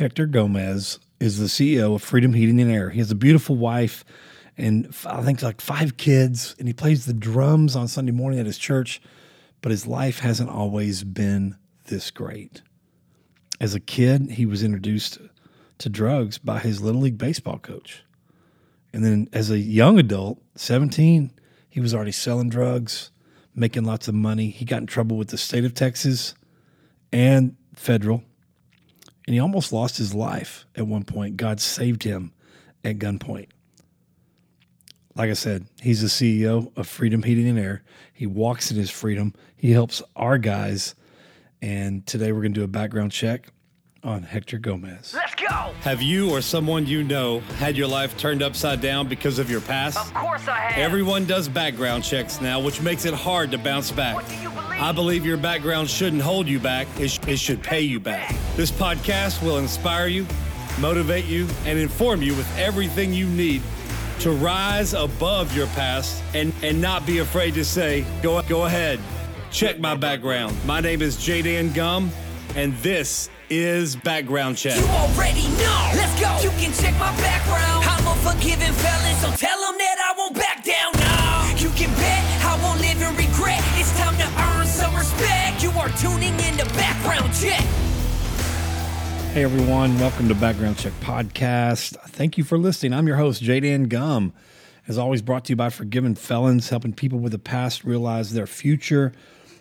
Hector Gomez is the CEO of Freedom Heating and Air. He has a beautiful wife and I think like five kids, and he plays the drums on Sunday morning at his church. But his life hasn't always been this great. As a kid, he was introduced to drugs by his Little League Baseball coach. And then as a young adult, 17, he was already selling drugs, making lots of money. He got in trouble with the state of Texas and federal. And he almost lost his life at one point. God saved him at gunpoint. Like I said, he's the CEO of Freedom Heating and Air. He walks in his freedom. He helps our guys. And today we're going to do a background check on Hector Gomez. Let's go! Have you or someone you know had your life turned upside down because of your past? Of course I have. Everyone does background checks now, which makes it hard to bounce back. What do you believe? I believe your background shouldn't hold you back, it, sh- it should pay you back. This podcast will inspire you, motivate you, and inform you with everything you need to rise above your past and, and not be afraid to say, go, go ahead, check my background. My name is Jaden Gum, and this is Background Check. You already know. Let's go. You can check my background. I'm a forgiving felon, so tell them that I won't back down. No. You can bet I won't live in regret. It's time to earn some respect. You are tuning in to Background Check. Hey everyone, welcome to Background Check Podcast. Thank you for listening. I'm your host, Jaden Gum. As always, brought to you by Forgiven Felons, helping people with the past realize their future.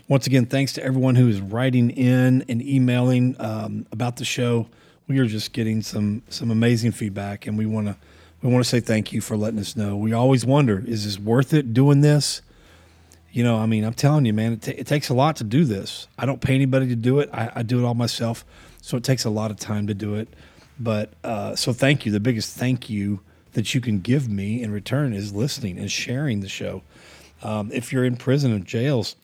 Once again, thanks to everyone who is writing in and emailing um, about the show. We are just getting some some amazing feedback, and we want to we want to say thank you for letting us know. We always wonder, is this worth it doing this? You know, I mean, I'm telling you, man, it, ta- it takes a lot to do this. I don't pay anybody to do it. I, I do it all myself. So it takes a lot of time to do it. But uh, so thank you. The biggest thank you that you can give me in return is listening and sharing the show. Um, if you're in prison or jails,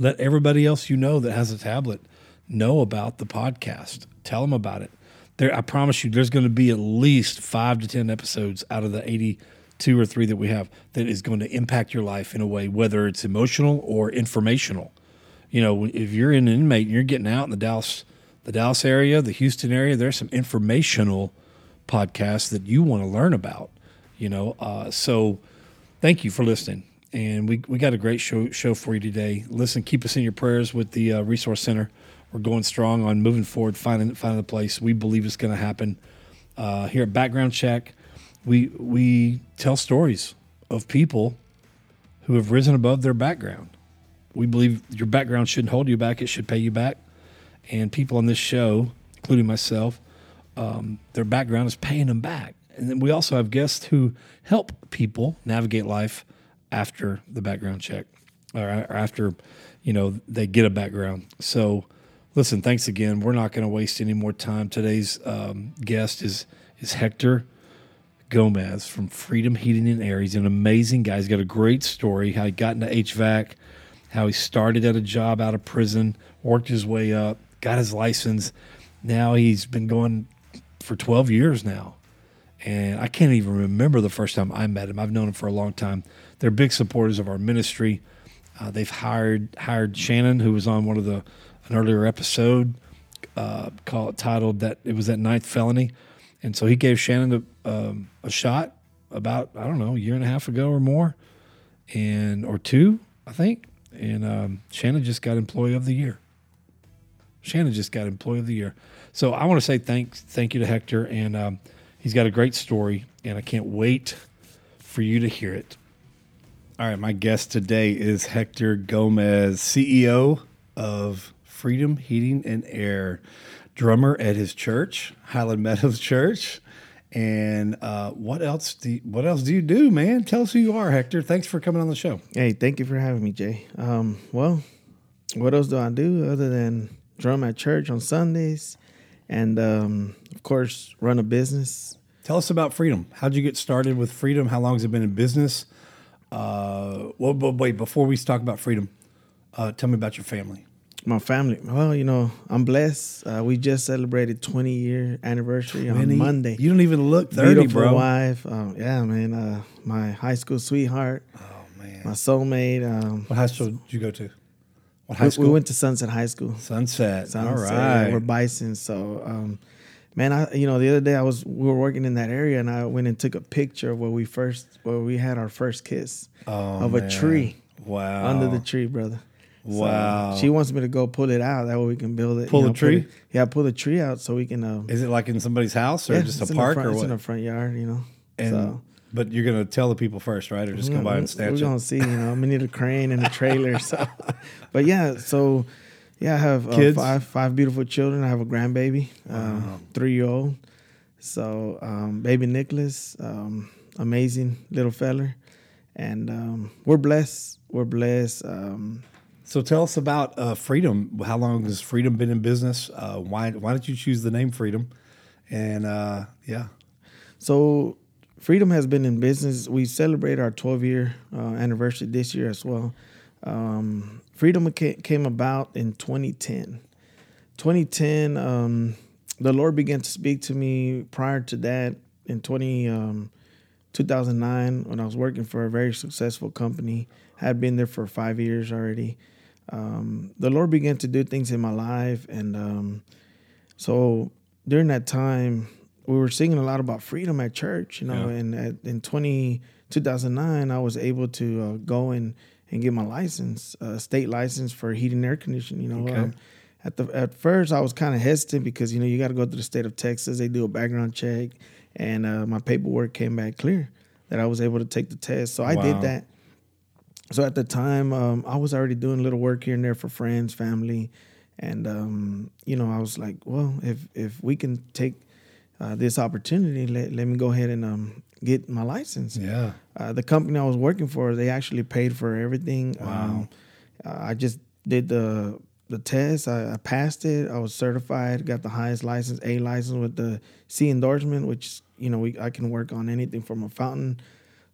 let everybody else you know that has a tablet know about the podcast. Tell them about it. There, I promise you, there's going to be at least five to ten episodes out of the 82 or three that we have that is going to impact your life in a way, whether it's emotional or informational. You know, if you're an inmate and you're getting out in the Dallas, the Dallas area, the Houston area, there's some informational podcasts that you want to learn about. You know, uh, so thank you for listening. And we, we got a great show show for you today. Listen, keep us in your prayers with the uh, resource center. We're going strong on moving forward, finding finding the place. We believe it's going to happen. Uh, here at Background Check, we we tell stories of people who have risen above their background. We believe your background shouldn't hold you back; it should pay you back. And people on this show, including myself, um, their background is paying them back. And then we also have guests who help people navigate life after the background check or after, you know, they get a background. So, listen, thanks again. We're not going to waste any more time. Today's um, guest is is Hector Gomez from Freedom Heating and Air. He's an amazing guy. He's got a great story how he got into HVAC, how he started at a job out of prison, worked his way up, got his license. Now he's been going for 12 years now. And I can't even remember the first time I met him. I've known him for a long time. They're big supporters of our ministry. Uh, they've hired hired Shannon, who was on one of the an earlier episode, uh, called titled that it was that ninth felony, and so he gave Shannon a, um, a shot about I don't know a year and a half ago or more, and or two I think, and um, Shannon just got Employee of the Year. Shannon just got Employee of the Year, so I want to say thanks thank you to Hector, and um, he's got a great story, and I can't wait for you to hear it. All right, my guest today is Hector Gomez, CEO of Freedom Heating and Air, drummer at his church, Highland Meadows Church. And uh, what else? Do you, what else do you do, man? Tell us who you are, Hector. Thanks for coming on the show. Hey, thank you for having me, Jay. Um, well, what else do I do other than drum at church on Sundays, and um, of course run a business? Tell us about Freedom. How'd you get started with Freedom? How long has it been in business? Uh, well, but wait, before we talk about Freedom, uh, tell me about your family. My family. Well, you know, I'm blessed. Uh, we just celebrated 20 year anniversary on Monday. You don't even look 30, Beautiful bro. wife. Um, yeah, man. Uh, my high school sweetheart. Oh, man. My soulmate. Um, What high school did you go to? What we, high school? we went to Sunset High School. Sunset. Sunset. All right. We're Bison. So, um, man, I you know the other day I was we were working in that area and I went and took a picture of where we first where we had our first kiss Oh, of a man. tree Wow. under the tree, brother. So, Wow. she wants me to go pull it out. That way we can build it. Pull you the tree? it- yeah, pull the tree out so we can. Uh, Is it like in somebody's house or yeah, just a park front- or It's in the front yard, you know. and so but you're gonna tell the people first, right? Or just come by and snatch we're snatch gonna see. You know, I'm gonna need a crane and a trailer. So, but yeah, so yeah, I have uh, five five beautiful children. I have a grandbaby, uh, three year old. So, um, baby Nicholas, um, amazing little feller, and um, we're blessed. We're blessed. Um, So tell us about uh, Freedom. How long has Freedom been in business? Uh, why why did you choose the name Freedom? And uh, yeah, So, Freedom has been in business. We celebrate our 12 year uh, anniversary this year as well. Freedom came about in 2010. 2010, um, the Lord began to speak to me prior to that in 20, um, 2009 when I was working for a very successful company. I had been there for five years already. Um, the Lord began to do things in my life. And um, so during that time, we were singing a lot about freedom at church, you know, Yeah. and at, in 20, 2009, I was able to uh, go and, and get my license, uh, state license for heating and air conditioning, you know. Okay. Um, at the at first, I was kind of hesitant because you know you got to go to the state of Texas. They do a background check, and uh, my paperwork came back clear that I was able to take the test. So I Wow. did that. So at the time, um, I was already doing a little work here and there for friends, family, and um, you know I was like, well, if if we can take uh, this opportunity, let let me go ahead and um, get my license. yeah, Uh, the company I was working for, they actually paid for everything. Um, uh, I just did the the test. I, I passed it. I was certified. Got the highest license, A license with the C endorsement, which you know we I can work on anything from a fountain,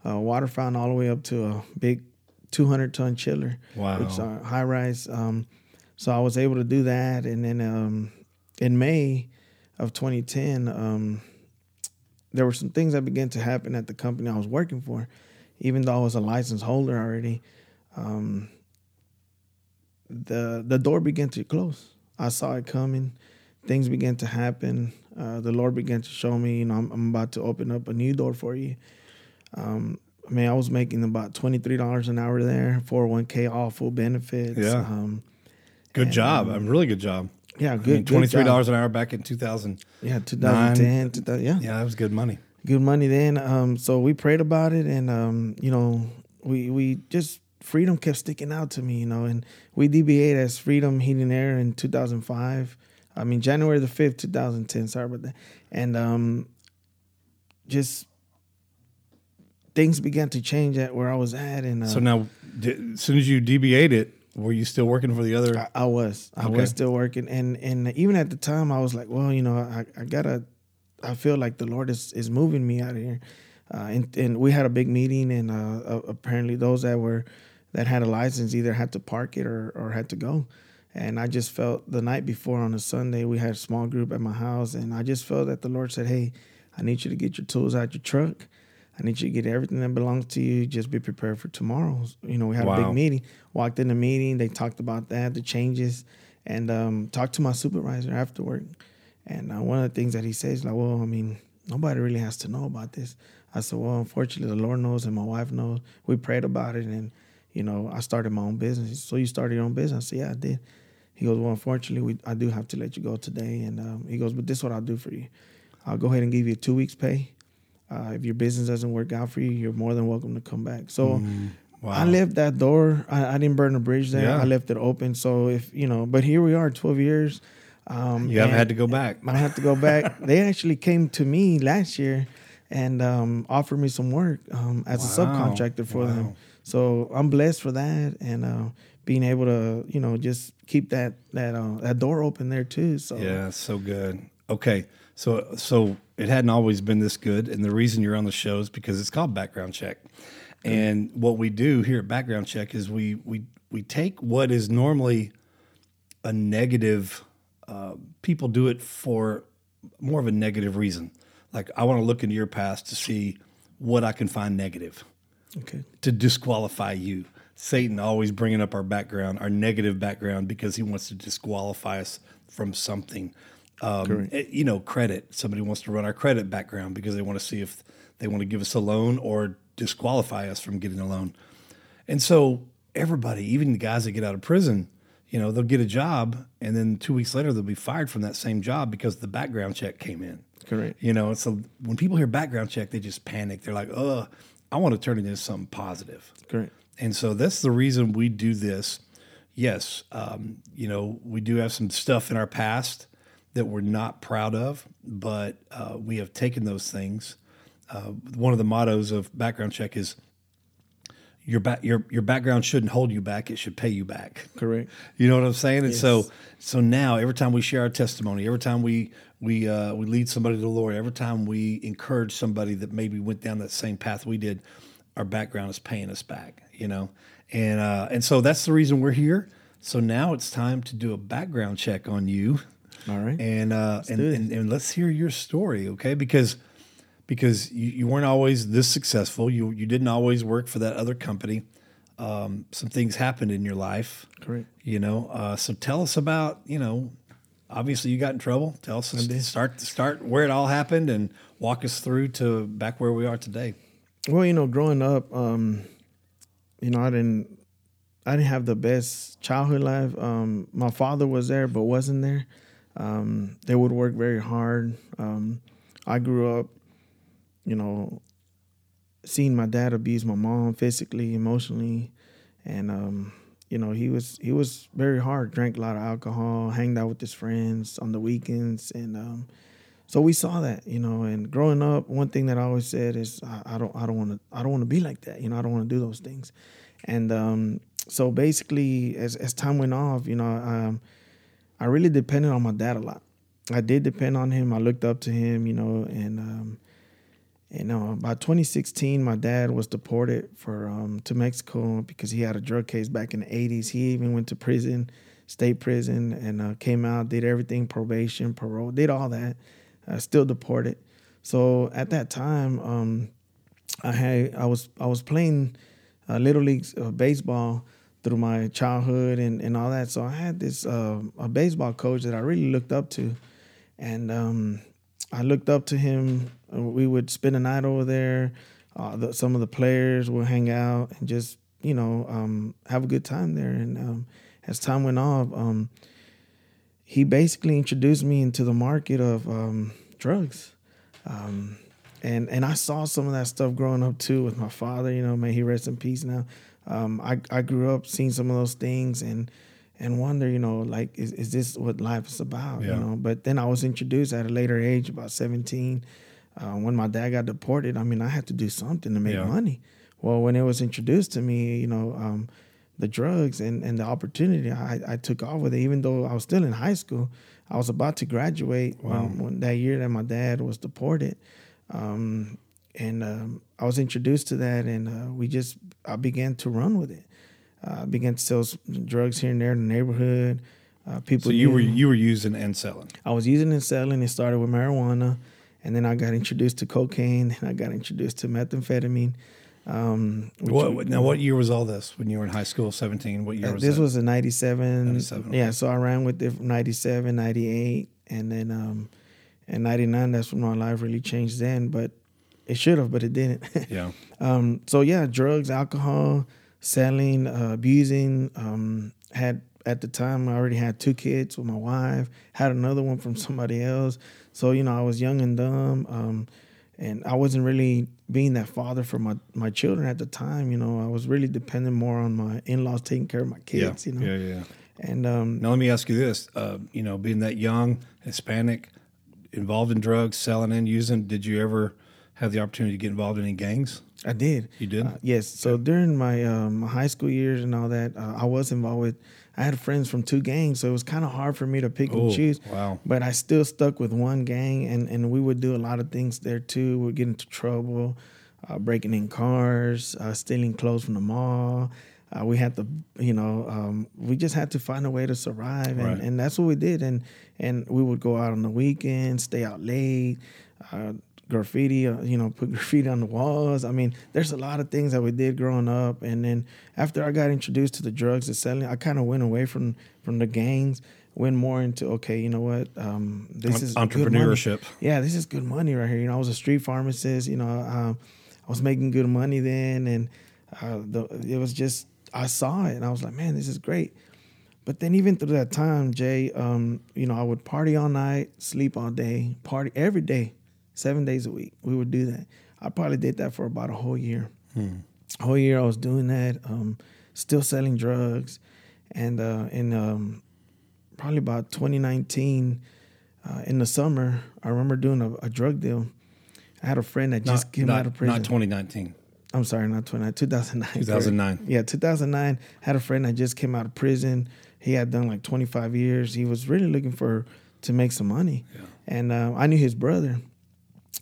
uh, water fountain, all the way up to a big 200 ton chiller, Wow. which are high rise. Um, so I was able to do that, and then um, in May of 2010. There were some things that began to happen at the company I was working for, even though I was a license holder already. Um, the the door began to close. I saw it coming. Things began to happen. Uh, the Lord began to show me, you know, I'm, I'm about to open up a new door for you. Um, I mean, I was making about twenty three dollars an hour there, four hundred one k, all full benefits. Yeah. Um, good And, job. um, A really good job. Yeah, I good. mean, Twenty three dollars an hour back in two thousand. Yeah, 2010. 2000, yeah. Yeah, that was good money. good money then. Um, so we prayed about it, and um, you know, we we just freedom kept sticking out to me, you know, and we DBA'd as Freedom Heating Air in 2005. I mean, January the 5th, 2010. Sorry about that. And um, just things began to change at where I was at, and uh, So now, as soon as you DBA'd it, were you still working for the other? I, I was. I Okay. was still working, and and even at the time, I was like, well, you know, I, I gotta. I feel like the Lord is is moving me out of here, uh, and and we had a big meeting, and uh, uh, apparently those that were that had a license either had to park it or or had to go, and I just felt the night before on a Sunday we had a small group at my house, and I just felt that the Lord said, hey, I need you to get your tools out your truck. I need you to get everything that belongs to you. Just be prepared for tomorrow. You know, we had a big meeting. Walked in the meeting. They talked about that, the changes, and um, talked to my supervisor afterward. And uh, one of the things that he says, like, well, I mean, nobody really has to know about this. I said, well, unfortunately, the Lord knows and my wife knows. We prayed about it, and you know, I started my own business. So you started your own business? I said, yeah, I did. He goes, well, unfortunately, we I do have to let you go today. And um, he goes, but this is what I'll do for you. I'll go ahead and give you two weeks pay. Uh, if your business doesn't work out for you, you're more than welcome to come back. So Mm, wow. I left that door. I, I didn't burn the bridge there. Yeah. I left it open. So if you know, but here we are, 12 years. Um, You haven't had to go back. I have to go back. they actually came to me last year and um, offered me some work um, as a subcontractor for them. So I'm blessed for that and uh, being able to, you know, just keep that that uh, that door open there too. So Yeah, so good. Okay, so so it hadn't always been this good, and the reason you're on the show is because it's called background check. And what we do here at background check is we we we take what is normally a negative. Uh, people do it for more of a negative reason. Like I want to look into your past to see what I can find negative okay. to disqualify you. Satan always bringing up our background, our negative background, because he wants to disqualify us from something. Um, eh, you know, credit. Somebody wants to run our credit background because they want to see if they want to give us a loan or disqualify us from getting a loan. And so everybody, even the guys that get out of prison, you know, they'll get a job and then two weeks later they'll be fired from that same job because the background check came in. Correct. You know, so when people hear background check, they just panic. They're like, "Oh, I want to turn it into something positive." Correct. And so that's the reason we do this. Yes, um, you know, we do have some stuff in our past that we're not proud of, but uh, we have taken those things. Uh, one of the mottos of background check is your back your your background shouldn't hold you back; it should pay you back. Correct. You know what I'm saying? And so Yes. so now every time we share our testimony, every time we we uh, we lead somebody to the Lord, every time we encourage somebody that maybe went down that same path we did, our background is paying us back. You know, and uh, and so that's the reason we're here. So now it's time to do a background check on you, All right. and uh, and, and and let's hear your story, okay? Because because you, you weren't always this successful. You you didn't always work for that other company. Um, some things happened in your life Correct. you know uh, so tell us about you know obviously you got in trouble tell us start start where it all happened and walk us through to back where we are today Well, you know, growing up, um, you know, I didn't, I didn't have the best childhood life. Um, my father was there, but wasn't there. Um, they would work very hard. Um, I grew up, you know, seeing my dad abuse my mom physically, emotionally, and um, you know, he was he was very hard. Drank a lot of alcohol, hanged out with his friends on the weekends, and um, so we saw that, you know. And growing up, one thing that I always said is, I, I don't, I don't want to, I don't want to be like that. You know, I don't want to do those things. And um, so basically, as as time went off, you know, um, I really depended on my dad a lot. I did depend on him. I looked up to him, you know, and um, you know, by 2016, my dad was deported for um, to Mexico because he had a drug case back in the 80s. He even went to prison, state prison, and uh, came out, did everything, probation, parole, did all that. Uh, still deported. So at that time, um, I had I was I was playing uh, little league uh, baseball through my childhood and, and all that. So I had this uh, a baseball coach that I really looked up to, and um, I looked up to him. We would spend a night over there. Uh, the, some of the players would hang out and just you know um, have a good time there. And um, as time went on, um, he basically introduced me into the market of um, drugs. Um, and and I saw some of that stuff growing up too with my father. You know, may he rest in peace now. Um, I I grew up seeing some of those things and and wonder, you know, like is is this what life is about? Yeah. You know, but then I was introduced at a later age, about seventeen, uh, when my dad got deported. I mean, I had to do something to make Yeah. money. Well, when it was introduced to me, you know, um, the drugs and, and the opportunity, I, I took off with it. Even though I was still in high school, I was about to graduate when, when that year that my dad was deported. Um, and um, I was introduced to that, and uh, we just I began to run with it. Uh, I began to sell drugs here and there in the neighborhood. Uh, people, so you were you were using and selling I was using and selling. It started with marijuana, and then I got introduced to cocaine. And I got introduced to methamphetamine. Um, what, now what year was all this when you were in high school 17 what year uh, was this that? was a 97. 97, Yeah, so I ran with it from 97, 98, and then um, in 99, that's when my life really changed then. But it should have, but it didn't. yeah Um, so yeah, drugs, alcohol, selling, uh, abusing. Um, had at the time I already had two kids with my wife. Had another one from somebody else. So you know I was young and dumb, um, and I wasn't really being that father for my my children at the time. You know I was really dependent more on my in laws taking care of my kids. yeah. You know, yeah yeah and um, now let me ask you this uh, you know being that young hispanic involved in drugs selling and using did you ever have the opportunity to get involved in any gangs I did. You did? Uh, yes. So during my um, high school years and all that, uh, I was involved with. I had friends from two gangs, so it was kind of hard for me to pick Oh, and choose. wow. But I still stuck with one gang, and and we would do a lot of things there too. We'd get into trouble, uh, breaking in cars, uh, stealing clothes from the mall. Uh, we had to, you know, um, we just had to find a way to survive, and, Right. and that's what we did. And and we would go out on the weekends, stay out late, uh, graffiti, uh, you know, put graffiti on the walls. I mean, there's a lot of things that we did growing up. And then after I got introduced to the drugs and selling, I kind of went away from from the gangs. went more into okay, you know what, um, this is. Entrepreneurship. Yeah, this is good money right here. You know, I was a street pharmacist. You know, um, I was making good money then, and uh, the, it was just I saw it, and I was like, man, this is great. But then even through that time, Jay, um, you know, I would party all night, sleep all day, party every day, seven days a week. We would do that. I probably did that for about a whole year. A whole year I was doing that, um, still selling drugs, and uh, in um, probably about 2019, uh, in the summer, I remember doing a, a drug deal. I had a friend that just Not, came not, out of prison. not 2019. I'm sorry, not 29, 2009. 2009. correct. Yeah, 2009. Had a friend that just came out of prison. He had done like 25 years. He was really looking for to make some money, Yeah. and uh, I knew his brother,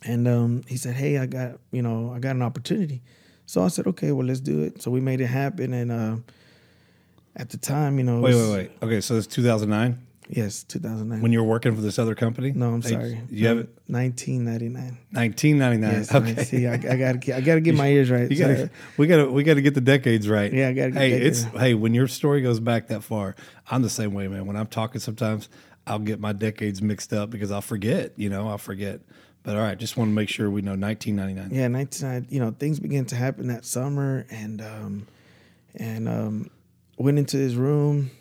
and um, he said, "Hey, I got you know I got an opportunity." So I said, "Okay, well let's do it." So we made it happen, and uh, at the time, you know, Wait, was- wait, wait. Okay, so it's 2009 yes, 2009. when you were working for this other company. no, I'm Hey, sorry. You have it 1999. 1999. Yes, okay. see, I, I got I got to get my ears right. Gotta, So- we gotta, we gotta get the decades right. Yeah, I gotta get Hey, decades it's hey, when your story goes back that far, I'm the same way, man. When I'm talking, sometimes I'll get my decades mixed up because I'll forget. You know, I'll forget. But all right, just want to make sure we know 1999. yeah, 19, you know, things began to happen that summer, and um, and um, went into his room,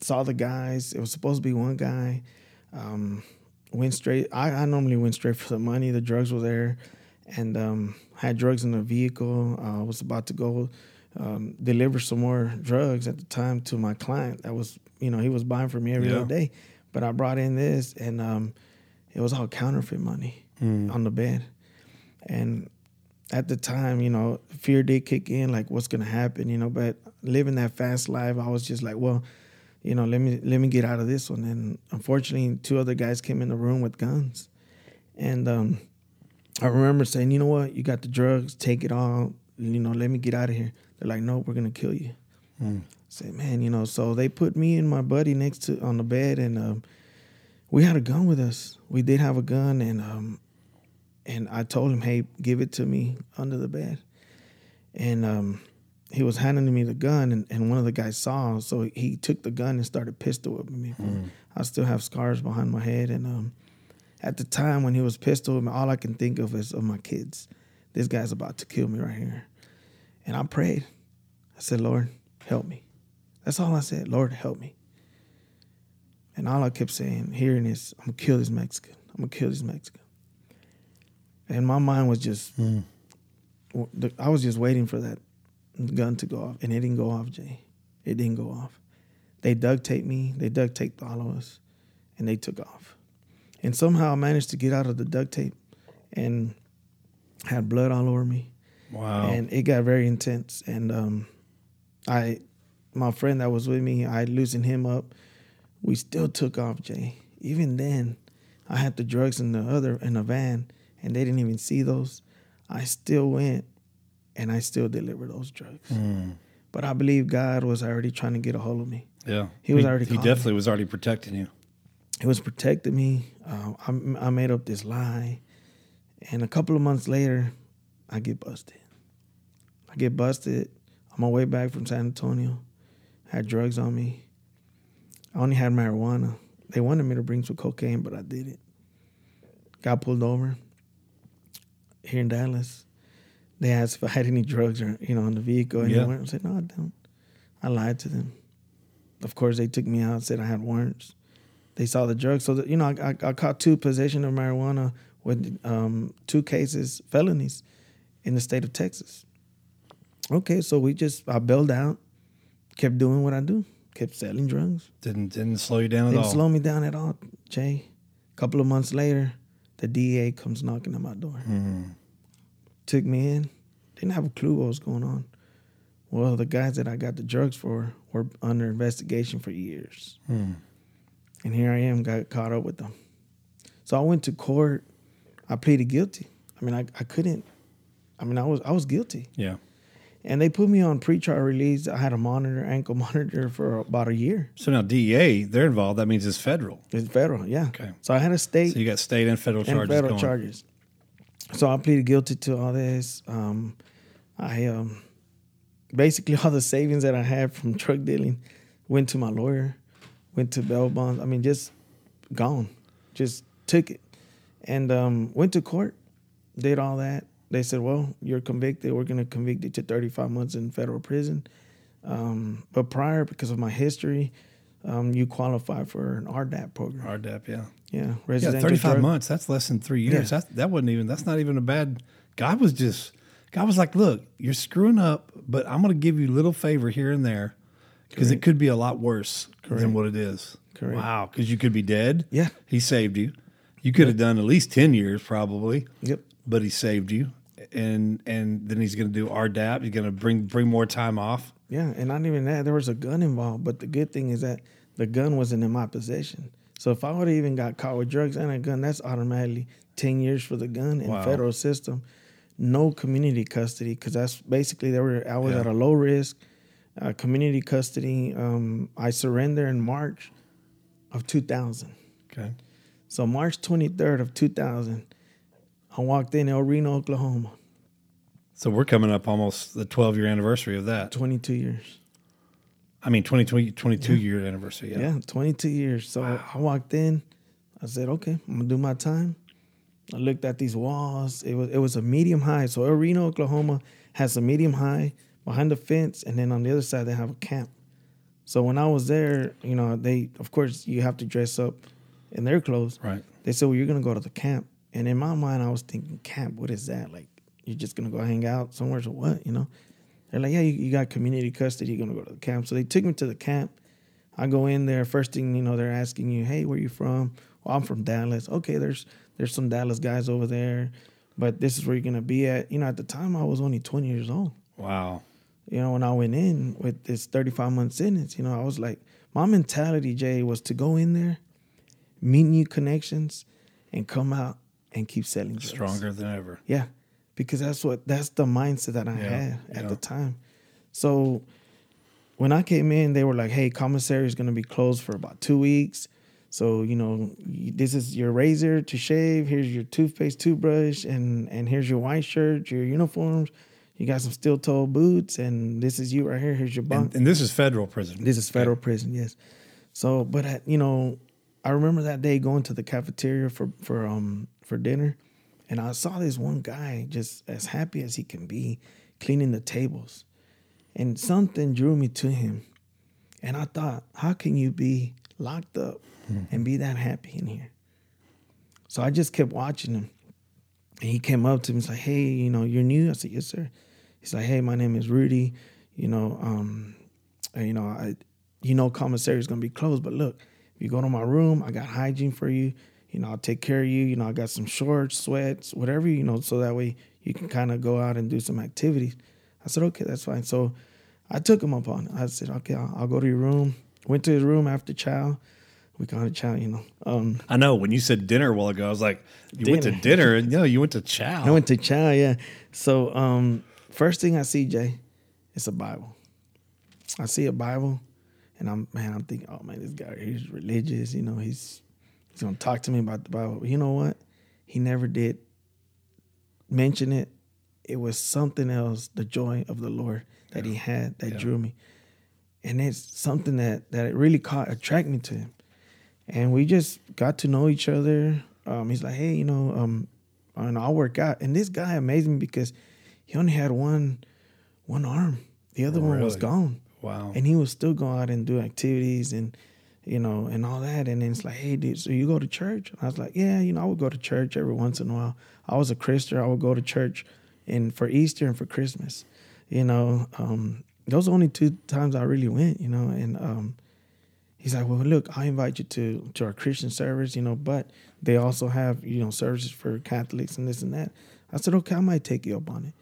saw the guys. It was supposed to be one guy. Um, went straight. I, I normally went straight for the money. The drugs were there, and um, had drugs in the vehicle. I uh, was about to go um, deliver some more drugs at the time to my client. That was, you know, he was buying from me every Yeah. other day. But I brought in this, and um, it was all counterfeit money on the bed. And at the time, you know, fear did kick in, like what's gonna happen, you know. But living that fast life, I was just like, well, you know, let me let me get out of this one. And unfortunately, two other guys came in the room with guns, and um, I remember saying, you know what, you got the drugs, take it all, you know, let me get out of here. They're like, no, we're gonna kill you. Say, man, you know, so they put me and my buddy next to on the bed, and um, we had a gun with us. We did have a gun, and um, and I told him, "Hey, give it to me under the bed." And um, he was handing me the gun, and, and one of the guys saw, so he took the gun and started pistol whipping me. I still have scars behind my head, and um, at the time when he was pistol whipping, all I can think of is of my kids. This guy's about to kill me right here, and I prayed. I said, "Lord, help me." That's all I said. Lord, help me. And all I kept saying, hearing is, I'm gonna kill this Mexican. I'm gonna kill this Mexican. And my mind was just, the- I was just waiting for that gun to go off, and it didn't go off, Jay. It didn't go off. They duct taped me. They duct taped all of us, and they took off. And somehow I managed to get out of the duct tape, and had blood all over me Wow. and it got very intense. And um, I, my friend that was with me, I loosened him up. We still took off, Jay. Even then, I had the drugs in the other in the van, and they didn't even see those. I still went, and I still delivered those drugs. But I believe God was already trying to get a hold of me. yeah. he was already He definitely was already protecting you. He was protecting me. Uh, I, I made up this lie, and a couple of months later, I get busted. I get busted on my way back from San Antonio. Had drugs on me. I only had marijuana. They wanted me to bring some cocaine, but I didn't. Got pulled over here in Dallas. They asked if I had any drugs or you know in the vehicle, and Yeah. I said no, I don't. I lied to them. Of course, they took me out, said I had warrants. They saw the drugs, so that, you know I, I, I caught two possession of marijuana with um, two cases, felonies, in the state of Texas. Okay, so we just I bailed out, kept doing what I do, kept selling drugs. Didn't didn't slow you down at all. Didn't slow me down at all, Jay. A couple of months later, the DA comes knocking on my door. Mm-hmm. Took me in. Didn't have a clue what was going on. Well, the guys that I got the drugs for were under investigation for years. Hmm. And here I am, got caught up with them. So I went to court. I pleaded guilty. I mean, I, I couldn't. I mean, I was I was guilty, yeah. And they put me on pretrial release. I had a monitor, ankle monitor, for about a year. So now DEA, they're involved. That means it's federal. It's federal, yeah. Okay. So I had a state So you got state and federal and charges federal going. charges. So I pleaded guilty to all this. Um, I um, basically all the savings that I had from drug dealing went to my lawyer. went to bail bonds. I mean, just gone, just took it, and um, went to court, did all that. They said, "Well, you're convicted. We're going to convict you to 35 months in federal prison." Um, but prior, because of my history, um, you qualify for an RDAP program. RDAP, yeah. Yeah, Yeah, residential 35 drug- months. That's less than three years. Yeah. That, that wasn't even, that's not even a bad, God was just, God was like, look, you're screwing up, but I'm going to give you a little favor here and there because it could be a lot worse than what it is. Correct. Wow. Because you could be dead. Yeah. He saved you. You could have done at least 10 years probably. Yep. But he saved you. And and then he's going to do our RDAP. He's going to bring bring more time off. Yeah, and not even that. There was a gun involved, but the good thing is that the gun wasn't in my possession. So if I would have even got caught with drugs and a gun, that's automatically ten years for the gun in Wow. federal system. No community custody because that's basically they were. I was Yeah. at a low risk. Uh, community custody. Um, I surrender in March of 2000. Okay. So March 23rd of 2000, I walked in El Reno, Oklahoma. So we're coming up almost the 12 year anniversary of that. 22 years. I mean, 20, 22 year anniversary. Yeah. Yeah, 22 years. So I walked in. I said, okay, I'm gonna do my time. I looked at these walls. It was it was a medium high. So El Reno, Oklahoma has a medium high behind the fence, and then on the other side they have a camp. So when I was there, you know, they of course you have to dress up in their clothes. Right. They said, well, you're gonna go to the camp. And in my mind, I was thinking, camp, what is that? Like, you're just gonna go hang out somewhere or what? You know? They're like, yeah, you, you got community custody. You're gonna go to the camp. So they took me to the camp. I go in there. First thing you know, they're asking you, "Hey, where you from?" Well, I'm from Dallas. Okay, there's there's some Dallas guys over there, but this is where you're gonna be at. You know, at the time I was only 20 years old. Wow. You know, when I went in with this 35 month sentence, you know, I was like, my mentality, Jay, was to go in there, meet new connections, and come out and keep selling drugs. Stronger than ever. Yeah, because that's what that's the mindset that I Yeah, had at yeah. the time. So when I came in, they were like, "Hey, commissary is going to be closed for about two weeks. So you know, this is your razor to shave. Here's your toothpaste, toothbrush, and and here's your white shirt, your uniforms. You got some steel toe boots, and this is you right here. Here's your bunk. And, and this is federal prison. This is federal prison, yes. So, but at, you know, I remember that day going to the cafeteria for for um for dinner, and I saw this one guy just as happy as he can be, cleaning the tables, and something drew me to him, and I thought, how can you be locked up and be that happy in here? So I just kept watching him, and he came up to me, he's like, "Hey, you know, you're new." I said, "Yes, sir." He's like, "Hey, my name is Rudy. You know, um, and, you know, I, you know, commissary is gonna be closed, but look, if you go to my room, I got hygiene for you. You know, I'll take care of you. You know, I got some shorts, sweats, whatever. You know, so that way you can kind of go out and do some activities. I said, okay, that's fine. So I took him up on it. I said, okay, I'll, I'll go to your room. Went to his room after chow. We call it chow, you know. Um, I know. When you said dinner a while ago, I was like, you went to Dinner. dinner and no, you went to chow. I went to chow, yeah. So um, first thing I see, Jay, it's a Bible. I see a Bible, and I'm man, I'm thinking, oh man, this guy he's religious. You know, he's he's gonna talk to me about the Bible. You know what? He never did mention it. It was something else, the joy of the Lord that he had that drew me, and it's something that that it really caught attract me to him, and we just got to know each other. Um, he's like, hey, you know, um, and I'll work out. And this guy amazed me because he only had one one arm. The other one was gone. Wow. And he was still going out and do activities and you know, and all that. And then it's like, hey, dude, so you go to church? And I was like, yeah, you know, I would go to church every once in a while. I was a Christian. I would go to church and for Easter and for Christmas. You know, um, those are only two times I really went, you know, and um, he's like, well, look, I invite you to to our Christian service, you know, but they also have you know services for Catholics and this and that. I said, okay, I might take you up on it,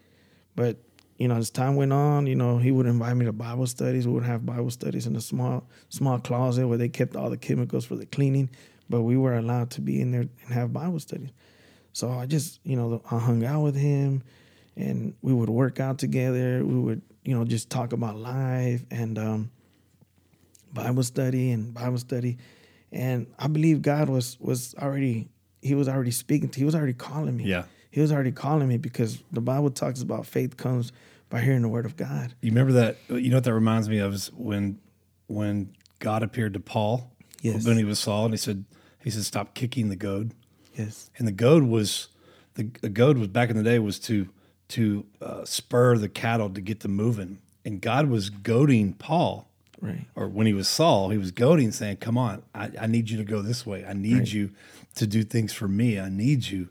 but you know, as time went on, you know, he would invite me to Bible studies. We would have Bible studies in a small small closet where they kept all the chemicals for the cleaning, but we were allowed to be in there and have Bible studies. So I just, you know, I hung out with him, and we would work out together. We would, you know, just talk about life and um, Bible study and Bible study, and I believe God was was already He was already speaking to. He was already calling me. Yeah. He was already calling me because the Bible talks about faith comes by hearing the word of God. You remember that? You know what that reminds me of is when when God appeared to Paul Yes. when he was Saul, and he said he said stop kicking the goad, Yes. and the goad was the, the goad was back in the day was to to uh, spur the cattle to get them moving, and God was goading Paul. Right. Or when he was Saul, he was goading, saying, "Come on, I, I need you to go this way. I need you to do things for me. I need you."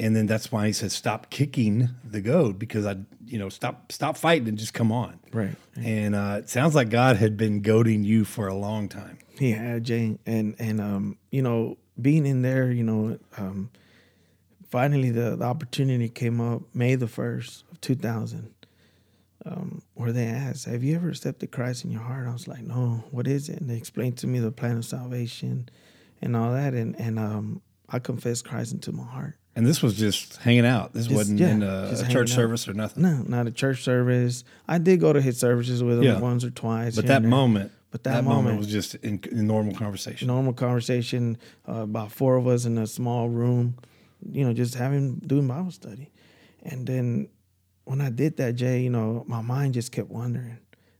And then that's why he says "Stop kicking the goad," because I, you know, stop stop fighting and just come on. Right. And uh, it sounds like God had been goading you for a long time. He had Jay, and and um, you know, being in there, you know, um, finally the, the opportunity came up May the first of two thousand, um, where they asked, "Have you ever accepted Christ in your heart?" I was like, "No, what is it?" And they explained to me the plan of salvation, and all that, and and um, I confessed Christ into my heart. And this was just hanging out. This Just- wasn't yeah, in a, a church out. service or nothing. No, not a church service. I did go to his services with him Yeah. once or twice. But that moment, But that moment- was just in, in normal conversation. normal conversation, uh, about four of us in a small room, you know, just having doing Bible study. And then when I did that, Jay, you know, my mind just kept wandering.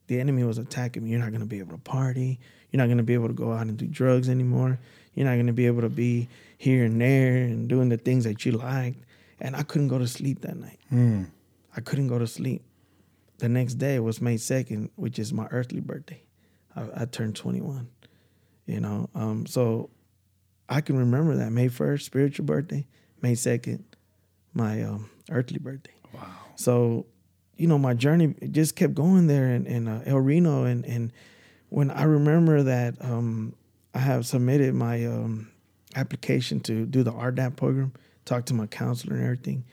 The enemy was attacking me. You're not going to be able to party. You're not going to be able to go out and do drugs anymore. You're not going to be able to be here and there and doing the things that you liked. And I couldn't go to sleep that night. I couldn't go to sleep. The next day was May 2nd, which is my earthly birthday. I, I turned 21 you know um so i can remember that may 1st spiritual birthday may 2nd my um earthly birthday Wow. so you know my journey just kept going there in, in uh, el reno and and when i remember that um i have submitted my um application to do the rdap program Talked to my counselor and everything.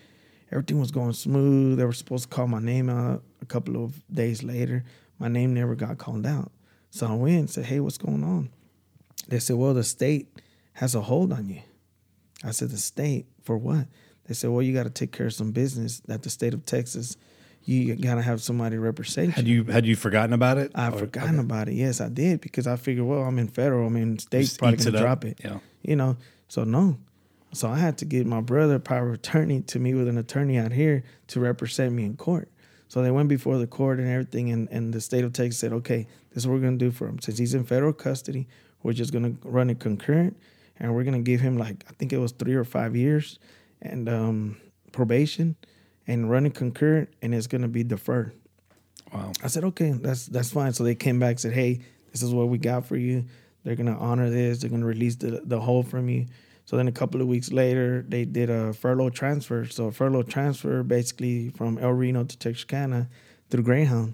Everything was going smooth. They were supposed to call my name out a couple of days later. My name never got called out. So i went and said hey what's going on? They said, well, the state has a hold on you. I said, the state? For what? They said, well, you got to take care of some business that the state of Texas, you got to have somebody represent you. Had you. had you forgotten about it? I've Or- forgotten about it. Yes, I did because I figured, well, I'm in federal. I mean, state's probably gonna up. drop it. Yeah. You know, so no. So I had to get my brother power of attorney to meet with an attorney out here to represent me in court. So they went before the court and everything, and, and the state of Texas said, okay, this is what we're to do for him. Since he's in federal custody, we're just to run it concurrent, and we're to give him, like, I think it was three or five years and um, probation and run it concurrent, and it's going to be deferred. Wow. I said, okay, that's that's fine. So they came back and said, hey, this is what we got for you. They're gonna honor this. They're gonna release the the hold from you. So then a couple of weeks later, they did a furlough transfer. So a furlough transfer basically from El Reno to Texarkana through Greyhound.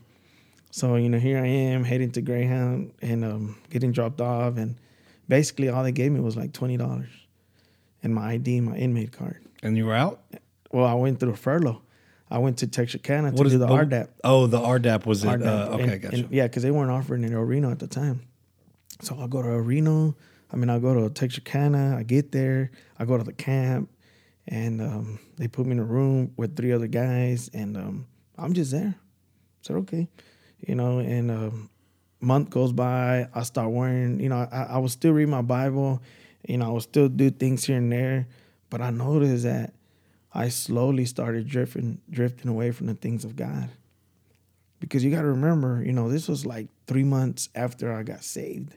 So you know, here I am heading to Greyhound and um, getting dropped off, and basically all they gave me was like twenty dollars and my ID, my inmate card. And you were out. Well, I went through a furlough. I went to Texarkana to What is do the oh, RDAP. Oh, the RDAP was it? RDAP. Uh, okay, And- gotcha. and- yeah, because they weren't offering in El Reno at the time. So I'll go to El Reno. I mean, I'll go to Texarkana. I get there. I go to the camp, and um, they put me in a room with three other guys, and um, I'm just there. I said okay, you know. And um, month goes by. I start wearing. You know, I, I would still read my Bible. You know, I would still do things here and there, but I noticed that I slowly started drifting, drifting away from the things of God because you got to remember, you know, this was like three months after I got saved,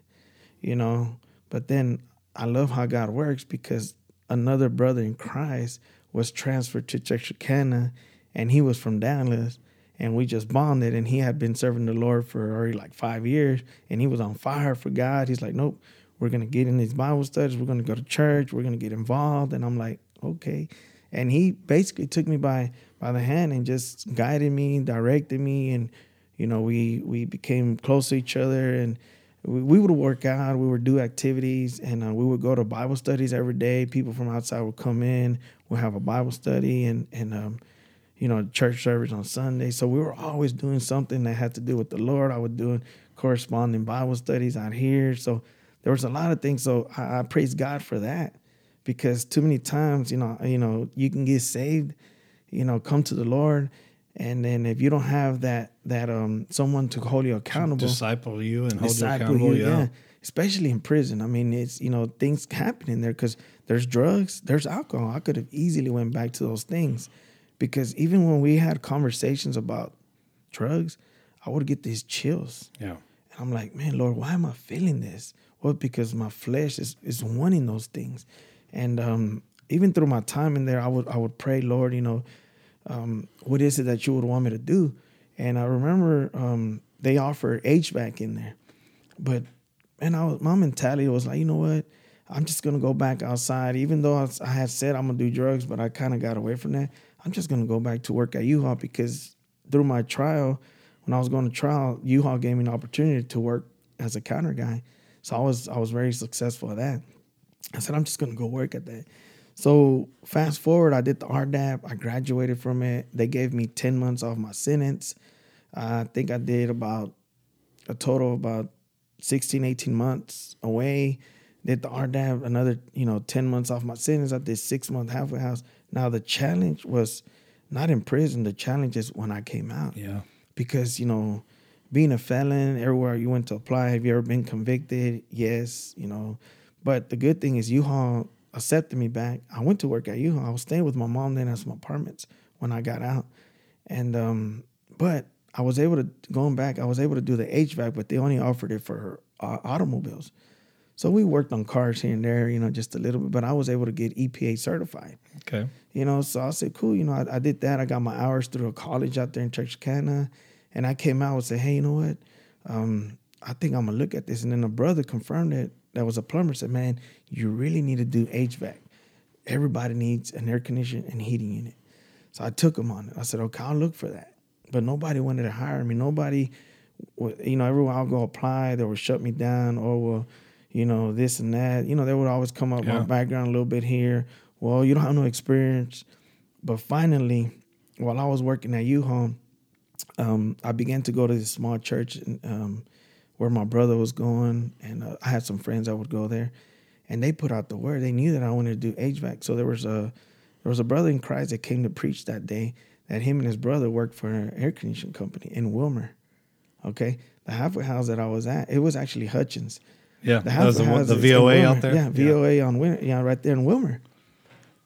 you know. But then I love how God works because another brother in Christ was transferred to Texarkana, and he was from Dallas, and we just bonded. And he had been serving the Lord for already like five years, and he was on fire for God. He's like, nope, we're gonna get in these Bible studies. We're gonna go to church. We're gonna get involved. And I'm like, okay. And he basically took me by by the hand and just guided me, directed me, and you know, we we became close to each other, and we, we would work out, we would do activities, and uh, we would go to Bible studies every day. People from outside would come in, we'll have a Bible study, and and um, you know, church service on Sunday. So we were always doing something that had to do with the Lord. I was doing corresponding Bible studies out here, so there was a lot of things. So I, I praise God for that because too many times, you know, you know, you can get saved, you know, come to the Lord, and then if you don't have that that um someone to hold you accountable, Disciple you and hold you accountable. you, yeah. especially in prison. I mean, it's you know things happen in there because there's drugs, there's alcohol. I could have easily went back to those things because even when we had conversations about drugs, I would get these chills. Yeah. And I'm like, man, Lord, why am I feeling this? Well, because my flesh is is wanting those things. And um, even through my time in there, I would I would pray, Lord, you know, um, what is it that you would want me to do? And I remember um, they offer HVAC in there, but and I was, my mentality was like, you know what? I'm just gonna go back outside, even though I, I had said I'm gonna do drugs, but I kind of got away from that. I'm just gonna go back to work at U-Haul because through my trial, when I was going to trial, U-Haul gave me an opportunity to work as a counter guy. So I was I was very successful at that. I said I'm just gonna go work at that. So fast forward, I did the RDAP. I graduated from it. They gave me 10 months off my sentence. I think I did about a total of about 16, 18 months away. Did the RDAP, another, you know, 10 months off my sentence. I did six month halfway house. Now the challenge was not in prison. The challenge is when I came out. Yeah. Because, you know, being a felon, everywhere you went to apply, have you ever been convicted? Yes, you know. But the good thing is U-Haul accepted me back. I went to work at U-Haul. I was staying with my mom then at some apartments when I got out. And um, but I was able to going back, I was able to do the HVAC, but they only offered it for uh, automobiles. So we worked on cars here and there, you know, just a little bit, but I was able to get EPA certified. Okay. You know, so I said, cool, you know, I, I did that. I got my hours through a college out there in Texarkana. And I came out and said, hey, you know what? Um, I think I'm gonna look at this. And then a brother confirmed it. That was a plumber. Said, man, you really need to do HVAC. Everybody needs an air conditioning and heating unit. So I took him on it. I said, okay, I'll look for that. But nobody wanted to hire me. Nobody, you know, everywhere I'll go apply, they would shut me down or, well, you know, this and that. You know, they would always come up Yeah. my background a little bit here. Well, you don't have no experience. But finally, while I was working at U-Haul, um, I began to go to this small church in, um, where my brother was going, and uh, I had some friends that would go there, and they put out the word. They knew that I wanted to do HVAC, so there was a there was a brother in Christ that came to preach that day. That him and his brother worked for an air conditioning company in Wilmer. Okay, the halfway house that I was at, it was actually Hutchins. Yeah. The That was the, house the VOA out there. Yeah, VOA on Wilmer, yeah, right there in Wilmer.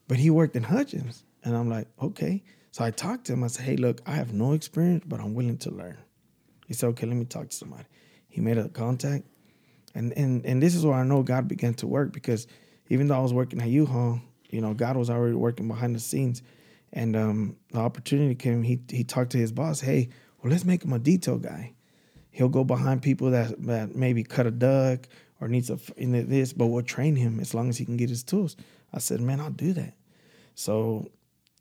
But he worked in Hutchins, and I'm like, okay. So I talked to him. I said, hey, look, I have no experience, but I'm willing to learn. He said, okay, let me talk to somebody. He made a contact, and and and this is where I know God began to work because even though I was working at U-Haul, you know, God was already working behind the scenes, and um, the opportunity came. He he talked to his boss. Hey, well, let's make him a detail guy. He'll go behind people that that maybe cut a duct or needs a this, but we'll train him as long as he can get his tools. I said, man, I'll do that. So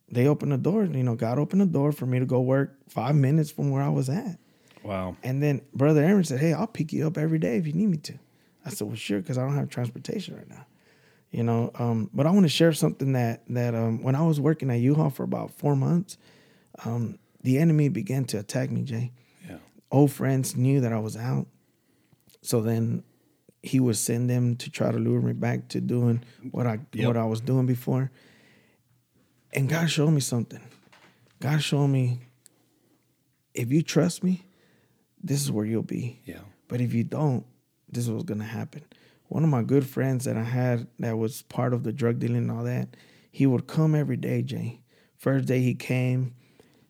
they opened the door. You know, God opened the door for me to go work five minutes from where I was at. Wow. And then Brother Aaron said, Hey, I'll pick you up every day if you need me to. I said, Well, sure, because I don't have transportation right now. You know, um, but I want to share something that that um, when I was working at U-Haul for about four months, um, the enemy began to attack me, Jay. Yeah. Old friends knew that I was out. So then he would send them to try to lure me back to doing what I Yep. what I was doing before. And God showed me something. God showed me if you trust me, this is where you'll be. Yeah. But if you don't, this is what's gonna happen. One of my good friends that I had that was part of the drug dealing and all that, he would come every day, Jay. First day he came,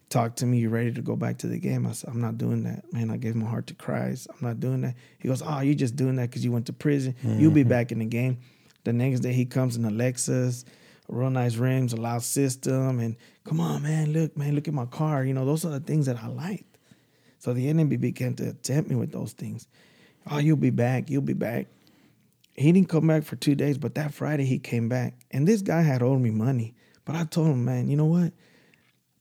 talked to me, you ready to go back to the game? I said, I'm not doing that. Man, I gave my heart to Christ. I'm not doing that. He goes, ah, Oh, you're just doing that because you went to prison. You'll be mm-hmm. back in the game. The next day he comes in a Lexus, real nice rims, a loud system, and come on, man, look, man, look at my car. You know, those are the things that I liked. So the enemy began to tempt me with those things. Oh, you'll be back. You'll be back. He didn't come back for two days, but that Friday he came back. And this guy had owed me money. But I told him, man, you know what?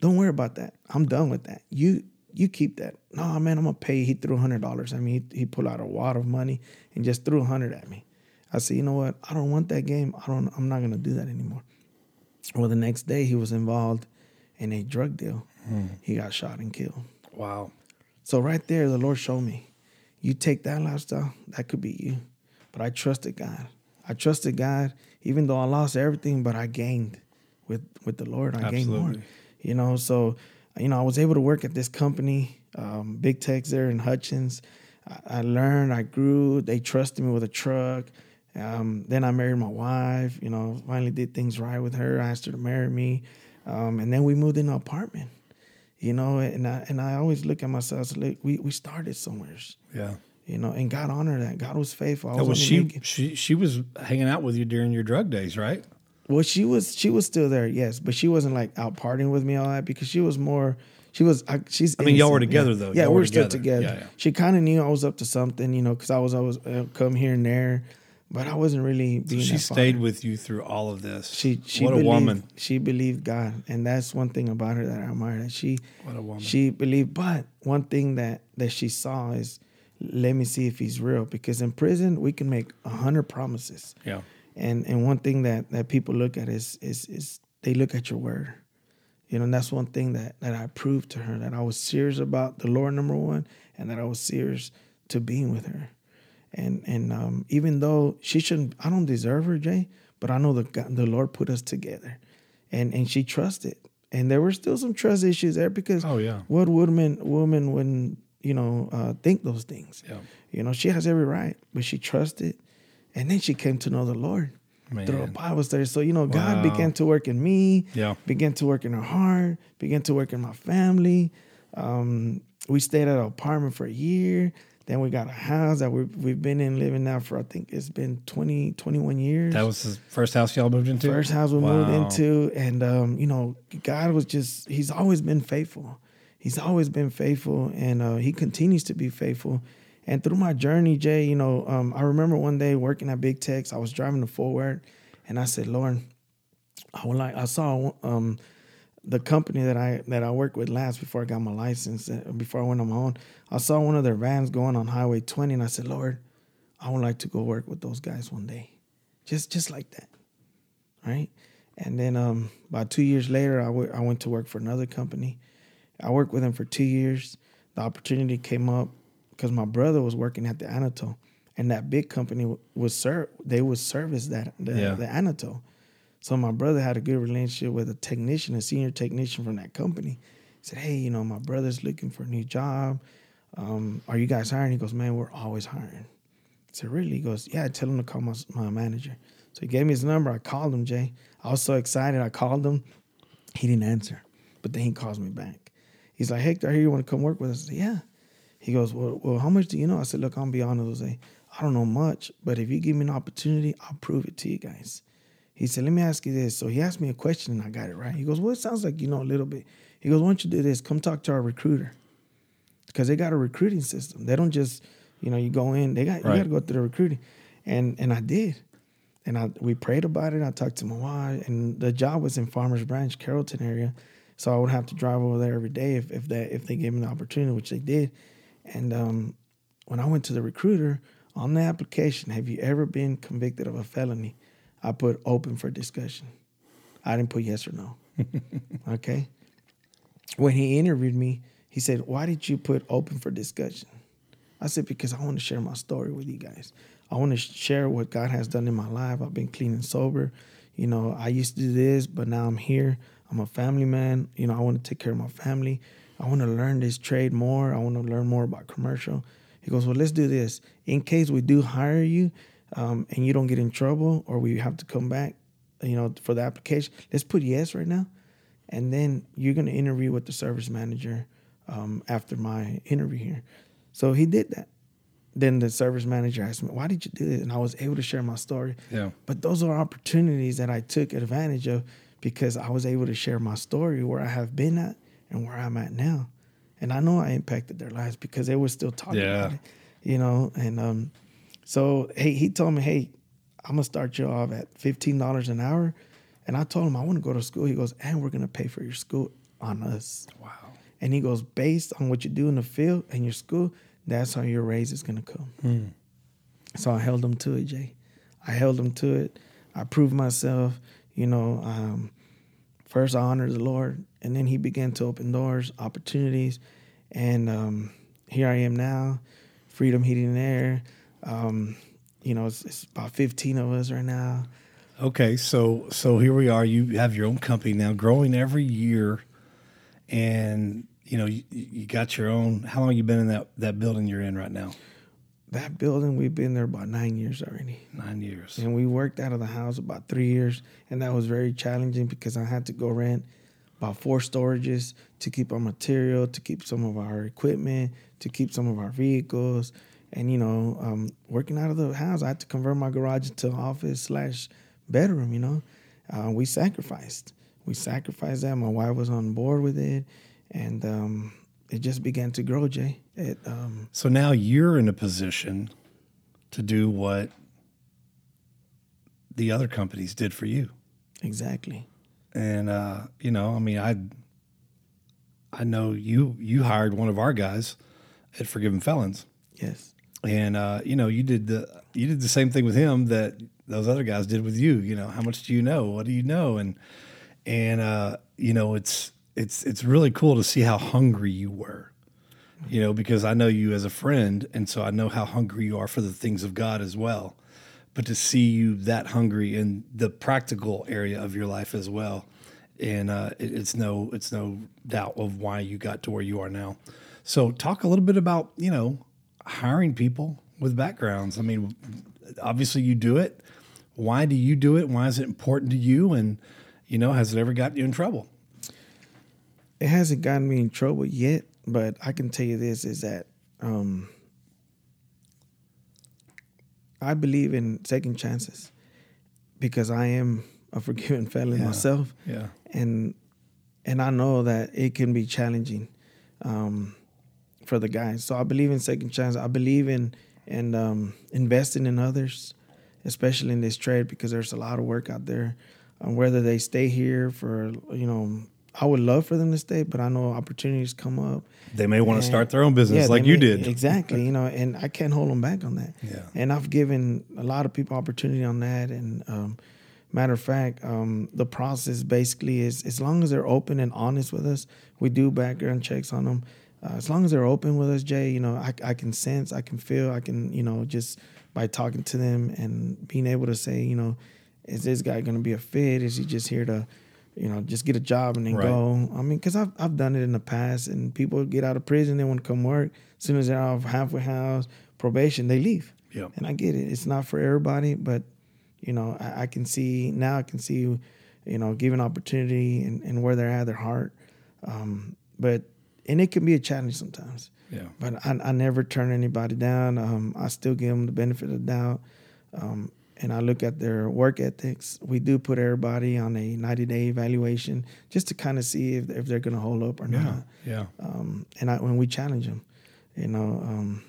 Don't worry about that. I'm done with that. You you keep that. No, man, I'm gonna pay. you." He threw hundred dollars I mean, He, he pulled out a wad of money and just threw a hundred at me. I said, you know what? I don't want that game. I don't. I'm not gonna do that anymore. Well, the next day he was involved in a drug deal. Hmm. He got shot and killed. Wow. So right there, the Lord showed me, you take that lifestyle, that could be you. But I trusted God. I trusted God, even though I lost everything, but I gained with with the Lord. I gained more. You know, so you know, I was able to work at this company, um, Big Techs there in Hutchins. I, I learned, I grew. They trusted me with a truck. Um, then I married my wife. You know, finally did things right with her. I asked her to marry me, um, and then we moved in an apartment you know and i and i always look at myself I say, look we, we started somewhere Yeah. You know, and God honored that. God was faithful. I was only she, making- she she was hanging out with you during your drug days, right? Well, she was she was still there, yes, but she wasn't like out partying with me all that because she was more. She was. I, she's. I mean, y'all were together, yeah. though. Yeah, Y'all we were were still together. together. Yeah, yeah. She kind of knew I was up to something, you know, because I was always uh, come here and there, but I wasn't really being. She that stayed with you through all of this. She she what a woman. She believed God, and that's one thing about her that I admire. That she What a woman. she believed. But one thing that that she saw is, let me see if he's real. Because in prison we can make a hundred promises, Yeah. and and one thing that that people look at is is is they look at your word. You know, and that's one thing that that I proved to her that I was serious about the Lord number one, and that I was serious to being with her. And and um, even though she shouldn't, I don't deserve her, Jay, but I know the God, the Lord put us together, and and she trusted. And there were still some trust issues there because Oh, yeah. what woman woman wouldn't you know uh, think those things? Yeah. You know, she has every right, but she trusted, and then she came to know the Lord through a Man. Bible study. So you know, God began to work in me. Yeah. Began to work in her heart. Began to work in my family. Um, we stayed at an apartment for a year. Then we got a house that we've, we've been in living now for I think it's been 20, 21 years. That was the first house y'all moved into. First house we moved into, and um, you know, God was just, He's always been faithful. He's always been faithful, and uh, He continues to be faithful. And through my journey, Jay, you know, um, I remember one day working at Big Tex, I was driving to Fort Worth, and I said, Lord, I would like, I saw um, the company that I that I worked with last before I got my license, uh, before I went on my own. I saw one of their vans going on Highway 20, and I said, Lord, I would like to go work with those guys one day, just just like that right? And then um, about two years later, I w- I went to work for another company. I worked with them for two years. The opportunity came up because my brother was working at the Anatole, and that big company w- was serve. They would service that the, Yeah. the Anatole. So my brother had a good relationship with a technician, a senior technician from that company. He said, "Hey, you know, my brother's looking for a new job. Um, are you guys hiring?" He goes, "Man, we're always hiring." I said, really? He goes, yeah, tell him to call my, my manager. So he gave me his number. I called him, Jay. I was so excited. I called him. He didn't answer. But then he calls me back. He's like, Hector, I hear you want to come work with us. I said, yeah. He goes, well, well, how much do you know? I said, look, I'll be honest, Jose. I don't know much, but if you give me an opportunity, I'll prove it to you guys. He said, let me ask you this. So he asked me a question and I got it right. He goes, well, it sounds like you know a little bit. He goes, why don't you do this? Come talk to our recruiter because they got a recruiting system. They don't just, you know, you go in. They got you got to go through the recruiting, and and I did, and I we prayed about it. I talked to my wife, and the job was in Farmers Branch, Carrollton area, so I would have to drive over there every day if if that if they gave me the opportunity, which they did. And um, when I went to the recruiter on the application, have you ever been convicted of a felony? I put open for discussion. I didn't put yes or no. okay when he interviewed me, he said, Why did you put open for discussion? I said, Because I want to share my story with you guys. I want to share what God has done in my life. I've been clean and sober. You know, I used to do this, but now I'm here. I'm a family man. You know, I want to take care of my family. I want to learn this trade more. I want to learn more about commercial. He goes, Well, let's do this. In case we do hire you um, and you don't get in trouble or we have to come back, you know, for the application, let's put yes right now and then you're going to interview with the service manager um, after my interview here. So he did that. Then the service manager asked me, "Why did you do it?" And I was able to share my story. Yeah. But those are opportunities that I took advantage of because I was able to share my story where I have been at and where I'm at now. And I know I impacted their lives because they were still talking Yeah. about it, you know. And um, so hey, he told me, "Hey, I'm gonna start you off at fifteen dollars an hour." And I told him I want to go to school. He goes, and we're gonna pay for your school on us. Wow. And he goes, based on what you do in the field and your school, that's how your raise is gonna come. So I held him to it, Jay. I held him to it. I proved myself. You know, um, first I honored the Lord, and then He began to open doors, opportunities, and um, here I am now, Freedom Heating and Air. Um, you know, it's, it's about 15 of us right now. Okay, so so here we are. You have your own company now, growing every year, and you know you, you got your own. How long you been in that that building you're in right now? That building, we've been there about nine years already. Nine years. And we worked out of the house about three years, and that was very challenging because I had to go rent about four storages to keep our material, to keep some of our equipment, to keep some of our vehicles. And you know, um, working out of the house, I had to convert my garage into office slash bedroom. You know, uh, we sacrificed. We sacrificed that. My wife was on board with it, and um, it just began to grow. Jay, it um, So now you're in a position to do what the other companies did for you. exactly. And uh, you know, I mean, I I know you you hired one of our guys at Forgiven Felons, Yes, and uh, you know, you did the you did the same thing with him that those other guys did with you. You know, how much do you know? What do you know? And and uh, you know, it's it's it's really cool to see how hungry you were. You know, because I know you as a friend, and so I know how hungry you are for the things of God as well. But to see you that hungry in the practical area of your life as well, and uh, it, it's no it's no doubt of why you got to where you are now. So, talk a little bit about you know hiring people with backgrounds. I mean, obviously you do it. Why do you do it? Why is it important to you? And you know, has it ever gotten you in trouble? it hasn't gotten me in trouble yet, but I can tell you this is that um, I believe in second chances because I am a forgiven felon Yeah. myself, Yeah. and and I know that it can be challenging um, for the guys. So I believe in second chance. I believe in in um, investing in others, especially in this trade because there's a lot of work out there. Um, whether they stay here for you know, I would love for them to stay, but I know opportunities come up. They may want to start their own business Yeah, like they you did. Exactly, you know, and I can't hold them back on that. Yeah. And I've given a lot of people opportunity on that. And um, matter of fact, um, the process basically is as long as they're open and honest with us, we do background checks on them. Uh, as long as they're open with us, Jay, you know, I, I can sense, I can feel, I can, you know, just by talking to them and being able to say, you know, is this guy going to be a fit? Is he just here to, you know, just get a job and then Right. go? I mean, because I've, I've done it in the past and people get out of prison, they want to come work. As soon as they're off halfway house, probation, they leave. Yep. And I get it. It's not for everybody, but, you know, I, I can see, now I can see, you know, giving opportunity and, and where they're at, their heart. Um, but, and it can be a challenge sometimes. Yeah. But I, I never turn anybody down. Um, I still give them the benefit of the doubt. Um, and I look at their work ethics. We do put everybody on a 90 day evaluation just to kind of see if, if they're going to hold up or Yeah. not. Yeah. Um, and I, when we challenge them, you know, um,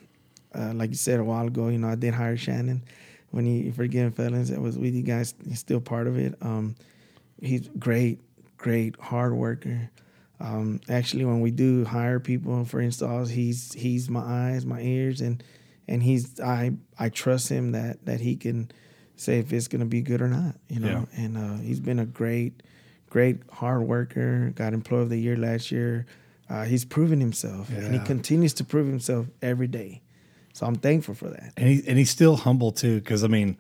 uh, like you said a while ago, you know, I did hire Shannon when he forgiven felons. It was with you guys. He's still part of it. Um, he's great, great hard worker. Um, actually, when we do hire people for installs, he's he's my eyes, my ears, and and he's I I trust him that that he can say if it's gonna be good or not, you know. And uh, he's been a great, great hard worker. Got Employee of the Year last year. Uh, he's proven himself, and he continues to prove himself every day. So I'm thankful for that. And he and he's still humble too, because I mean,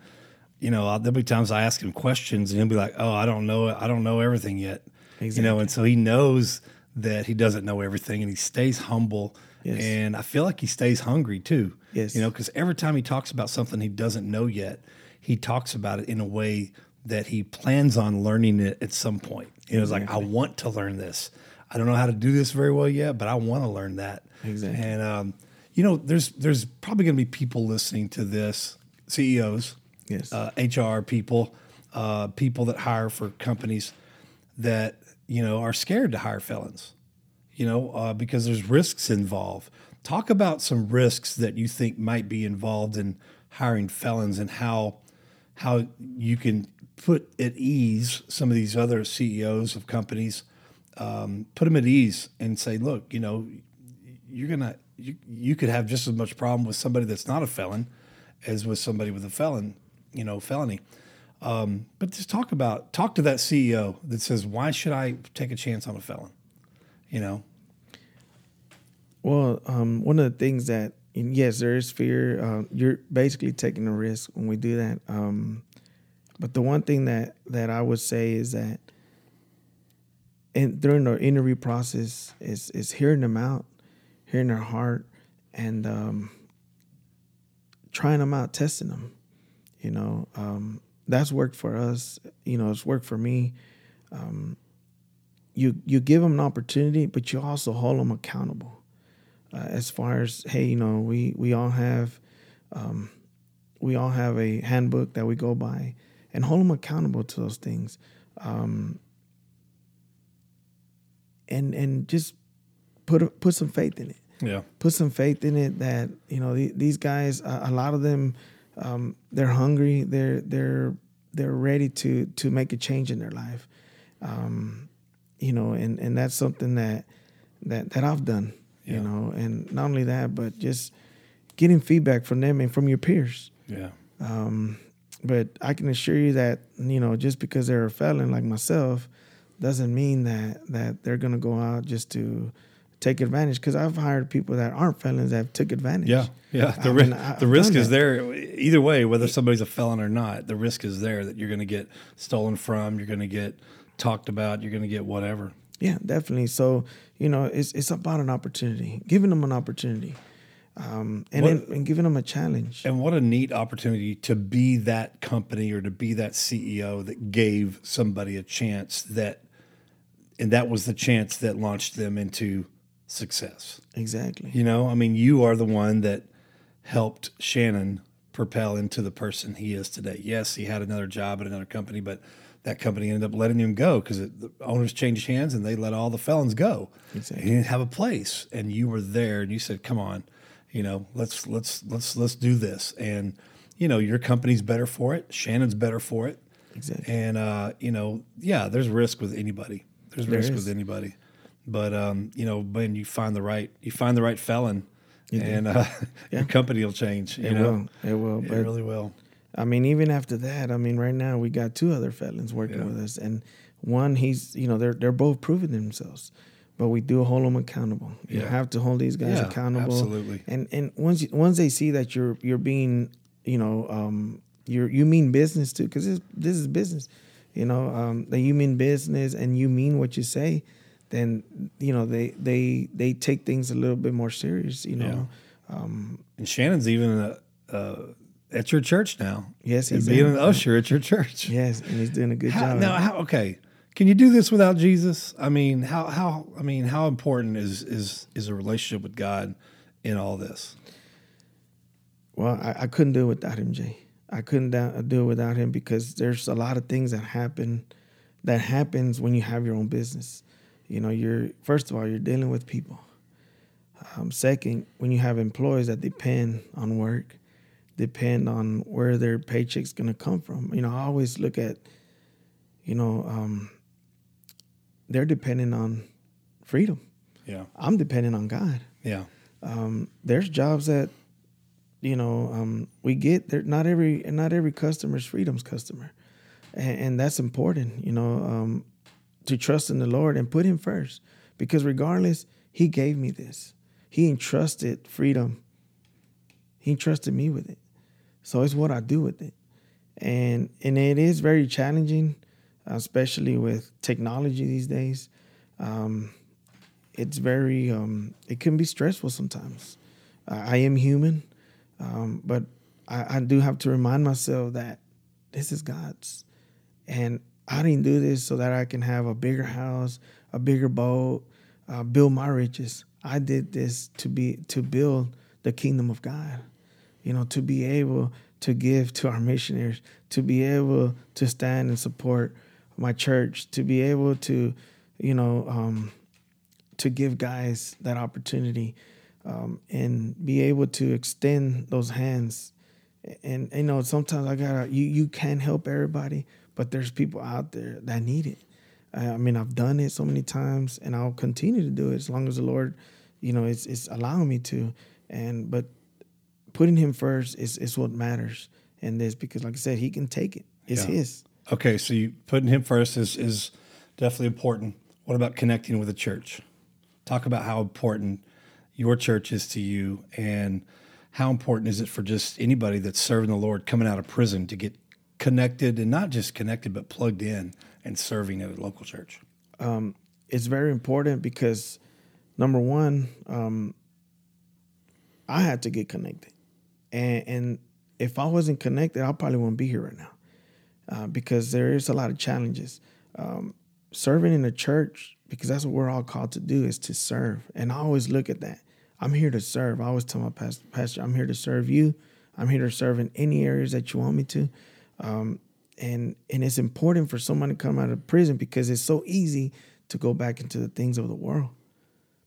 you know, there'll be times I ask him questions and he'll be like, "Oh, I don't know, I don't know everything yet," you know, and so he knows that he doesn't know everything, and he stays humble. Yes. And I feel like he stays hungry too. Yes. you know, because every time he talks about something he doesn't know yet, he talks about it in a way that he plans on learning it at some point. You know, it's like I want to learn this. I don't know how to do this very well yet, but I want to learn that. Exactly. And um, you know, there's there's probably going to be people listening to this, CEOs, Yes. uh, HR people, uh, people that hire for companies that you know are scared to hire felons, you know, uh, because there's risks involved. Talk about some risks that you think might be involved in hiring felons and how how you can put at ease some of these other CEOs of companies, um, put them at ease and say, look, you know, you're gonna you, you could have just as much problem with somebody that's not a felon as with somebody with a felon, you know, felony. Um, but just talk about talk to that CEO that says, why should I take a chance on a felon? You know, Well, um, one of the things that yes, there is fear. Uh, you're basically taking a risk when we do that. Um, but the one thing that that I would say is that, and during the interview process, is is hearing them out, hearing their heart, and um, trying them out, testing them. You know, um, that's worked for us. You know, it's worked for me. Um, you you give them an opportunity, but you also hold them accountable uh, as far as hey, you know, we we all have Um, we all have a handbook that we go by, and hold them accountable to those things. Um, and and just put put some faith in it Yeah. put some faith in it that you know the, these guys a, a lot of them um, they're hungry they're they're they're ready to to make a change in their life um, you know and and that's something that that that I've done Yeah. you know and not only that but just getting feedback from them and from your peers Yeah. but I can assure you that you know just because they're a felon like myself doesn't mean that that they're gonna go out just to take advantage. Because I've hired people that aren't felons that took advantage. Yeah, yeah. The, ri- mean, I- the risk is that. there either way, whether somebody's a felon or not. The risk is there that you're going to get stolen from, you're going to get talked about, you're going to get whatever. Yeah, definitely. So you know, it's it's about an opportunity, giving them an opportunity, um, and What- then, and giving them a challenge. And what a neat opportunity to be that company or to be that CEO that gave somebody a chance that, and that was the chance that launched them into success. Exactly. You know, I mean, you are the one that helped Shannon propel into the person he is today. Yes, he had another job at another company, but that company ended up letting him go because the owners changed hands and they let all the felons go. Exactly. He didn't have a place, and you were there, and you said, "Come on, you know, let's let's let's let's do this." And you know, your company's better for it. Shannon's better for it. Exactly. And uh, you know, yeah, there's risk with anybody. There's There risk is. with anybody. But um, you know, when you find the right, you find the right felon, and uh, Yeah. your company will change. You It know, will. It will. it really will. I mean, even after that, I mean, right now we got two other felons working Yeah. with us, and one he's you know they're they're both proving themselves, but we do hold them accountable. You Yeah. have to hold these guys Yeah, accountable. absolutely. And and once you, once they see that you're you're being you know um you're you mean business too because this this is business, you know um that you mean business and you mean what you say, then you know they they they take things a little bit more serious. You know. And Shannon's even uh, uh, at your church now. Yes, he's being in. an usher at your church. Yes, and he's doing a good How, job. now, how, okay, can you do this without Jesus? I mean, how how I mean, how important is is is a relationship with God in all this? Well, I, I couldn't do it without him, Jay. I couldn't do it without him because there's a lot of things that happen that happens when you have your own business. You know, you're first of all you're dealing with people. Um, second, when you have employees that depend on work, depend on where their paycheck's gonna come from. You know, I always look at, you know, um, they're depending on freedom. Yeah, I'm depending on God yeah, there's jobs that you know um, we get there not every not every customer's freedom's customer and, and that's important you know um, to trust in the lord and put him first. Because regardless he gave me this. He entrusted freedom. He entrusted me with it. So it's what i do with it. And and it is very challenging especially with technology these days. Um, it's very um, it can be stressful sometimes. I, am human um, but I, I do have to remind myself that this is god's. And i didn't do this so that i can have a bigger house a bigger boat uh, build my riches i did this to be to build the kingdom of god you know to be able to give to our missionaries to be able to stand and support my church to be able to you know um, to give guys that opportunity um, and be able to extend those hands. And you know, sometimes I gotta you you can't help everybody, but there's people out there that need it. I I mean, I've done it so many times, and I'll continue to do it as long as the Lord, you know, it's it's allowing me to. And but putting Him first is is what matters in this because, like I said, He can take it. It's Yeah. His. Okay, so you putting him first is is definitely important. What about connecting with the church? Talk about how important your church is to you and how important is it for just anybody that's serving the Lord coming out of prison to get connected and not just connected but plugged in and serving at a local church. it's very important because number one, um, I had to get connected, and and if I wasn't connected, I probably wouldn't be here right now, uh, because there is a lot of challenges. Um, serving in a church, because that's what we're all called to do, is to serve, and I always look at that. I'm here to serve. I always tell my pastor, pastor I'm here to serve you. I'm here to serve in any areas that you want me to. Um, and and it's important for someone to come out of prison because it's so easy to go back into the things of the world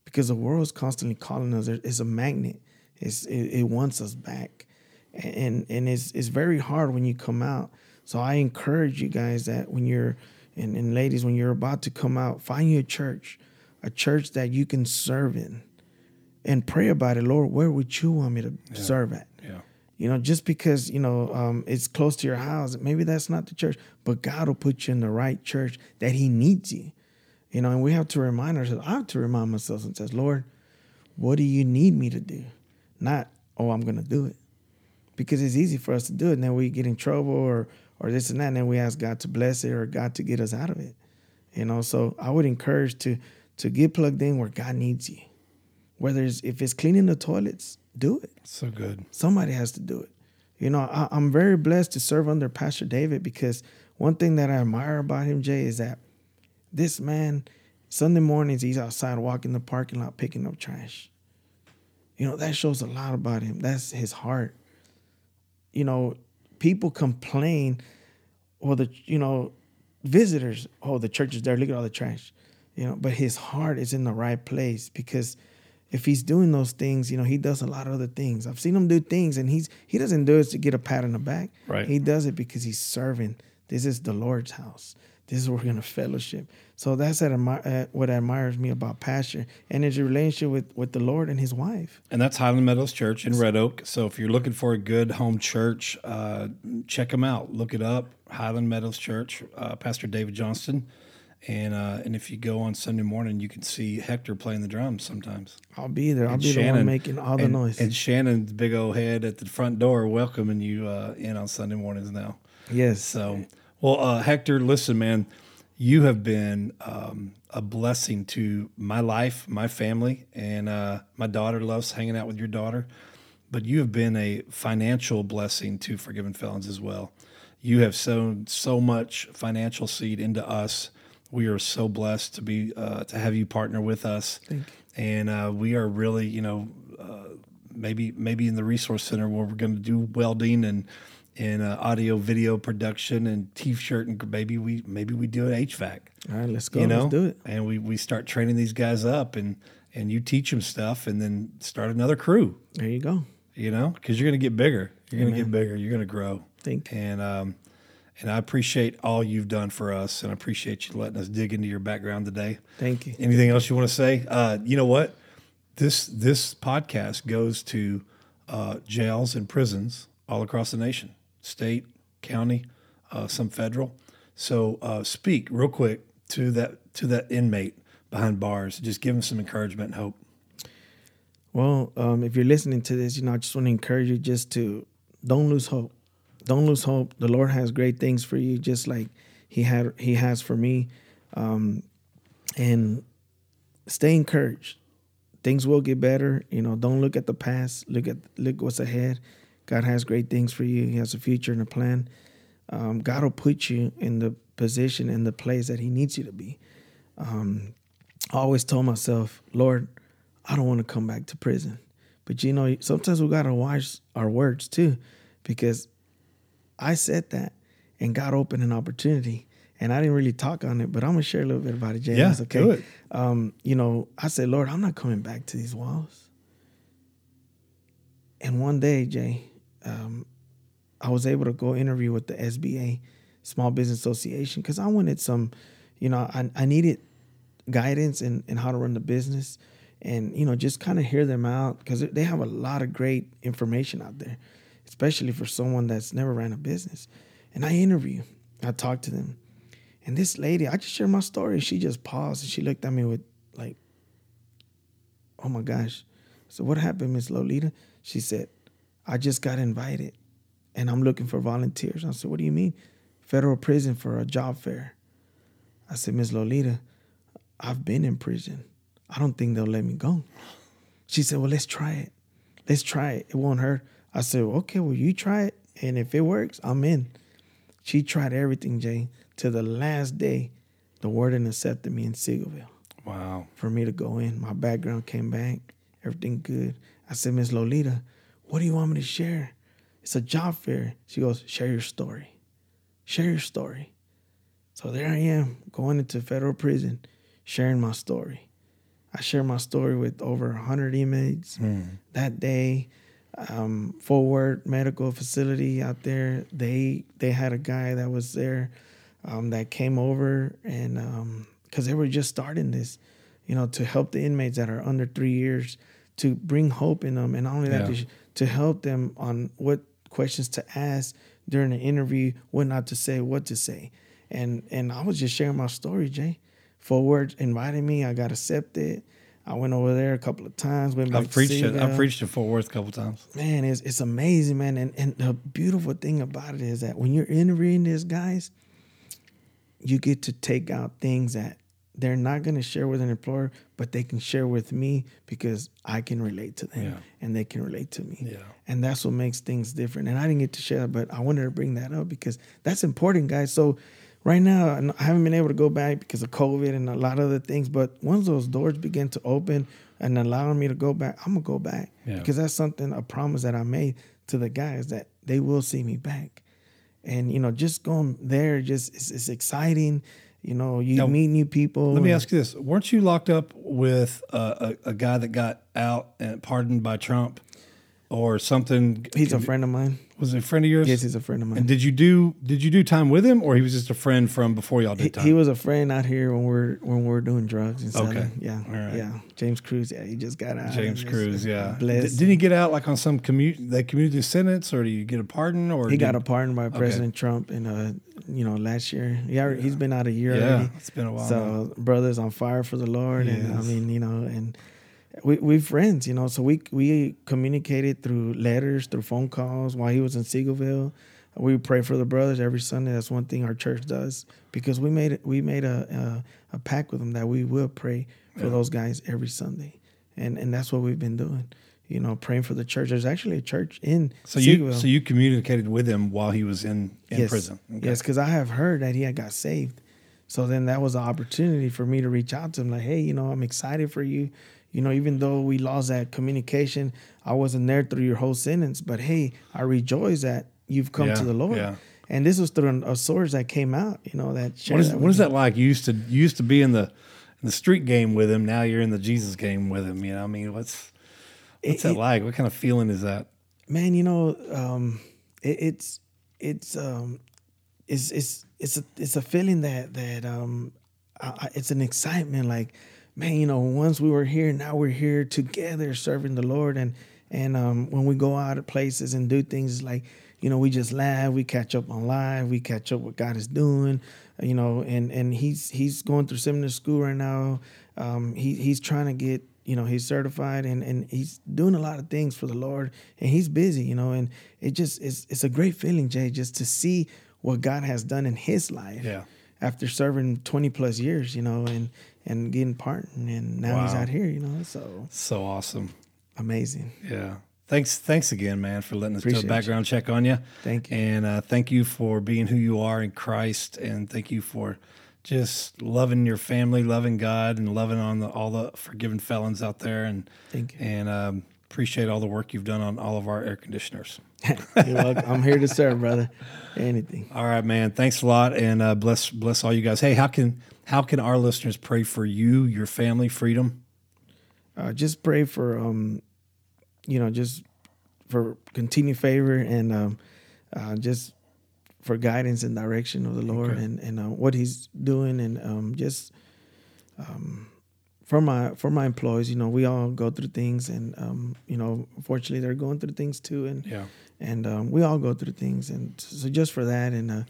because the world is constantly calling us. It's a magnet. It's it, it wants us back, and and it's it's very hard when you come out. So I encourage you guys that when you're and, and ladies when you're about to come out, find you a church, a church that you can serve in, and pray about it. Lord, where would you want me to serve at? Yeah. You know, just because you know um, it's close to your house, maybe that's not the church, but God will put you in the right church that He needs you. You know, and we have to remind ourselves. I have to remind myself and says, Lord, what do you need me to do? Not, oh, I'm gonna do it, because it's easy for us to do it, and then we get in trouble or or this and that, and then we ask God to bless it or God to get us out of it. You know, so I would encourage to to get plugged in where God needs you. Whether it's if it's cleaning the toilets, do it. So good. Somebody has to do it. You know, I, I'm very blessed to serve under Pastor David because one thing that I admire about him, Jay, is that this man, Sunday mornings, he's outside walking the parking lot picking up trash. You know, that shows a lot about him. That's his heart. You know, people complain, or the, you know, visitors, oh, the church is there, look at all the trash. You know, but his heart is in the right place because if he's doing those things, you know, he does a lot of other things. I've seen him do things and he's he doesn't do it to get a pat on the back. Right. He does it because he's serving. This is the Lord's house. This is where we're gonna fellowship. So that's that admi- uh, what admires me about Pastor and his relationship with with the Lord and his wife. And that's Highland Meadows Church in Red Oak. So if you're looking for a good home church, uh, check them out. Look it up. Highland Meadows Church, uh, Pastor David Johnston. And uh, and if you go on Sunday morning, you can see Hector playing the drums sometimes. I'll be there. I'll And be the one making all the and- noise. And Shannon's big old head at the front door welcoming you uh, in on Sunday mornings now. yes. So, well, uh, Hector, listen, man, you have been um, a blessing to my life, my family, and uh, my daughter loves hanging out with your daughter. But you have been a financial blessing to Forgiven Felons as well. You have sown so much financial seed into us. We are so blessed to be uh, to have you partner with us, and uh, we are really, you know, maybe maybe in the resource center where we're going to do welding and and uh, audio video production and t-shirt and maybe we maybe we do an HVAC. all right, let's go. You know, let's do it. and we we start training these guys up and and you teach them stuff and then start another crew. There you go. You know, because you're going to get bigger. You're going to get bigger. You're going to grow. Thank you. And um, and I appreciate all you've done for us, and I appreciate you letting us dig into your background today. Thank you. Anything else you want to say? Uh, you know what? This this podcast goes to uh, jails and prisons all across the nation, state, county, uh, some federal. So uh, speak real quick to that to that inmate behind bars. Just give him some encouragement and hope. Well, um, if you're listening to this, you know, I just want to encourage you just to don't lose hope. Don't lose hope. The Lord has great things for you, just like He had He has for me. Um, and stay encouraged. Things will get better. You know, don't look at the past. Look at look what's ahead. God has great things for you. He has a future and a plan. Um, God will put you in the position and the place that He needs you to be. Um, I always told myself, Lord, I don't want to come back to prison. But you know, sometimes we gotta watch our words too, because I said that and God opened an opportunity. And I didn't really talk on it, but I'm gonna share a little bit about it, Jay. Yeah, okay. do it. Um, you know, I said, Lord, I'm not coming back to these walls. And one day, Jay, um, I was able to go interview with the SBA, Small Business Association, because I wanted some, you know, I, I needed guidance in, in how to run the business and, you know, just kind of hear them out because they have a lot of great information out there, especially for someone that's never ran a business. And I interview, I talked to them. And this lady, I just shared my story. She just paused and she looked at me with like, oh my gosh. So what happened, Miss Lolita? She said, I just got invited and I'm looking for volunteers. I said, What do you mean? Federal prison for a job fair. I said, Miss Lolita, I've been in prison. I don't think they'll let me go. She said, Well, let's try it. Let's try it. It won't hurt. I said, Okay, well, you try it. And if it works, I'm in. She tried everything, Jay, to the last day. The warden accepted me in Seagoville Wow. for me to go in. My background came back, everything good. I said, Miss Lolita, what do you want me to share? It's a job fair. She goes, share your story. Share your story. So there I am going into federal prison, sharing my story. I share my story with over 100 inmates hmm. that day. Um, Fort Worth Medical Facility out there, they they had a guy that was there um, that came over and because they were just starting this, you know, to help the inmates that are under three years, to bring hope in them, and not only that, Yeah. to, to help them on what questions to ask during the interview, what not to say, what to say, and and I was just sharing my story, Jay. Fort Worth invited me, I got accepted. I went over there a couple of times. Went back I've preached it. I've preached in Fort Worth a couple times. man, it's it's amazing, man. And and the beautiful thing about it is that when you're interviewing these guys, you get to take out things that they're not going to share with an employer, but they can share with me because I can relate to them Yeah. and they can relate to me. Yeah. And that's what makes things different. And I didn't get to share that, but I wanted to bring that up because that's important, guys. So right now, I haven't been able to go back because of COVID and a lot of other things. But once those doors begin to open and allowing me to go back, I'm gonna go back Yeah. because that's something a promise that I made to the guys that they will see me back. And you know, just going there, just it's, it's exciting. You know, you Now, meet new people. Let me ask you this: weren't you locked up with uh, a, a guy that got out and pardoned by Trump, or something? He's a friend of mine. Was it a friend of yours? Yes, he's a friend of mine. And did you do did you do time with him, or he was just a friend from before y'all did time? he was a friend out here when we're when we're doing drugs and Okay. Yeah, right. yeah. James Cruz. Yeah, he just got out. James Cruz, yeah. Blessed. Did, did he get out like on some commute? They commuted a sentence, or do you get a pardon? Or he got a pardon by President Trump in uh you know last year. He already, he's been out a year Yeah, already. it's been a while. now. So brothers on fire for the Lord, and I mean you know and. We we friends, you know. So we we communicated through letters, through phone calls while he was in Seagoville. We pray for the brothers every Sunday. That's one thing our church does because we made. We made a a, a pact with them that we will pray for those guys every Sunday, and and that's what we've been doing. You know, praying for the church. There's actually a church in so you so you communicated with him while he was in in yes. prison. Okay. Yes, because I have heard that he had got saved. So then that was an opportunity for me to reach out to him, like, hey, you know, I'm excited for you. You know, even though we lost that communication, I wasn't there through your whole sentence, but hey, I rejoice that you've come Yeah, to the Lord. yeah. And this was through a source that came out, you know, that What is that what is that like? You used to you used to be in the in the street game with him. Now you're in the Jesus game with him. You know, I mean, what's what's It- that it- like? What kind of feeling is that? man, you know, um, it, it's it's um, it's it's it's a it's a feeling that that um, I- it's an excitement. Like, man, you know, once we were here, now we're here together serving the Lord, and and um, when we go out of places and do things, like you know, we just laugh, we catch up on live, we catch up what God is doing, you know, and and he's he's going through seminary school right now. Um, he he's trying to get you know he's certified and and he's doing a lot of things for the lord and he's busy you know and it just it's it's a great feeling jay just to see what god has done in his life Yeah. After serving 20 plus years you know and and getting pardoned and now he's out here you know so So awesome. amazing Yeah. Thanks, thanks again, man, for letting us do Appreciate a you. background check on you. Thank you. and uh, thank you for being who you are in Christ, and thank you for just loving your family, loving God, and loving on the, all the forgiven felons out there. And Thank you. And um, appreciate all the work you've done on all of our air conditioners. I'm here to serve brother anything All right, man. Thanks a lot, and uh, bless bless all you guys. Hey, how can how can our listeners pray for you, your family, freedom? uh, just pray for um, you know, just for continued favor and um, uh, just for guidance and direction of the Lord Okay. and and uh, what He's doing and um, just um, for my for my employees. You know, we all go through things, and um, you know, fortunately, they're going through things too, and Yeah. And um, we all go through things, and so just for that, and uh,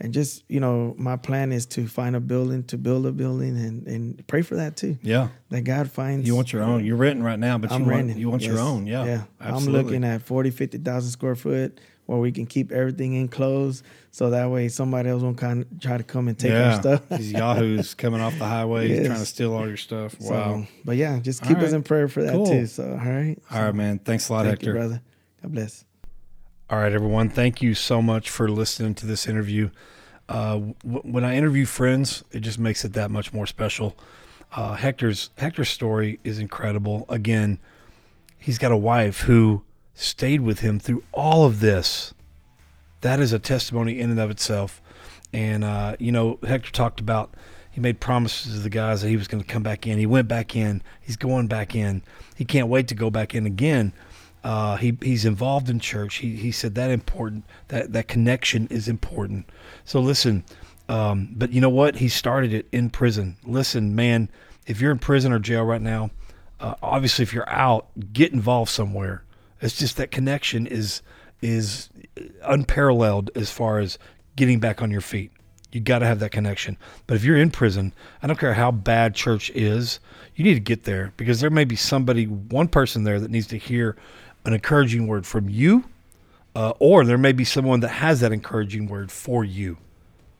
and just you know, my plan is to find a building, to build a building, and and pray for that too. Yeah. That God finds You want your own. You're renting right now, but I'm you want you want your own. Yeah. yeah. Absolutely. I'm looking at 40, 50,000 square foot where we can keep everything enclosed, so that way somebody else won't kind of try to come and take yeah. our stuff. These yahoos coming off the highway Yes. trying to steal all your stuff. So, Wow. but yeah, just keep us in prayer for that Cool. too. So, all right. all right, man. Thanks a lot, Thank Hector. you, brother. God bless. All right, everyone. Thank you so much for listening to this interview. Uh, w- when I interview friends, it just makes it that much more special. Uh, Hector's Hector's story is incredible. Again, he's got a wife who stayed with him through all of this. That is a testimony in and of itself. And, uh, you know, Hector talked about he made promises to the guys that he was going to come back in. He went back in. He's going back in. He can't wait to go back in again. Uh, he he's involved in church. He he said that important that that connection is important. So listen, um, but you know what? He started it in prison. Listen, man, if you're in prison or jail right now, uh, obviously if you're out, get involved somewhere. It's just that connection is is unparalleled as far as getting back on your feet. You got to have that connection. But if you're in prison, I don't care how bad church is, you need to get there because there may be somebody, one person there that needs to hear an encouraging word from you, uh, or there may be someone that has that encouraging word for you.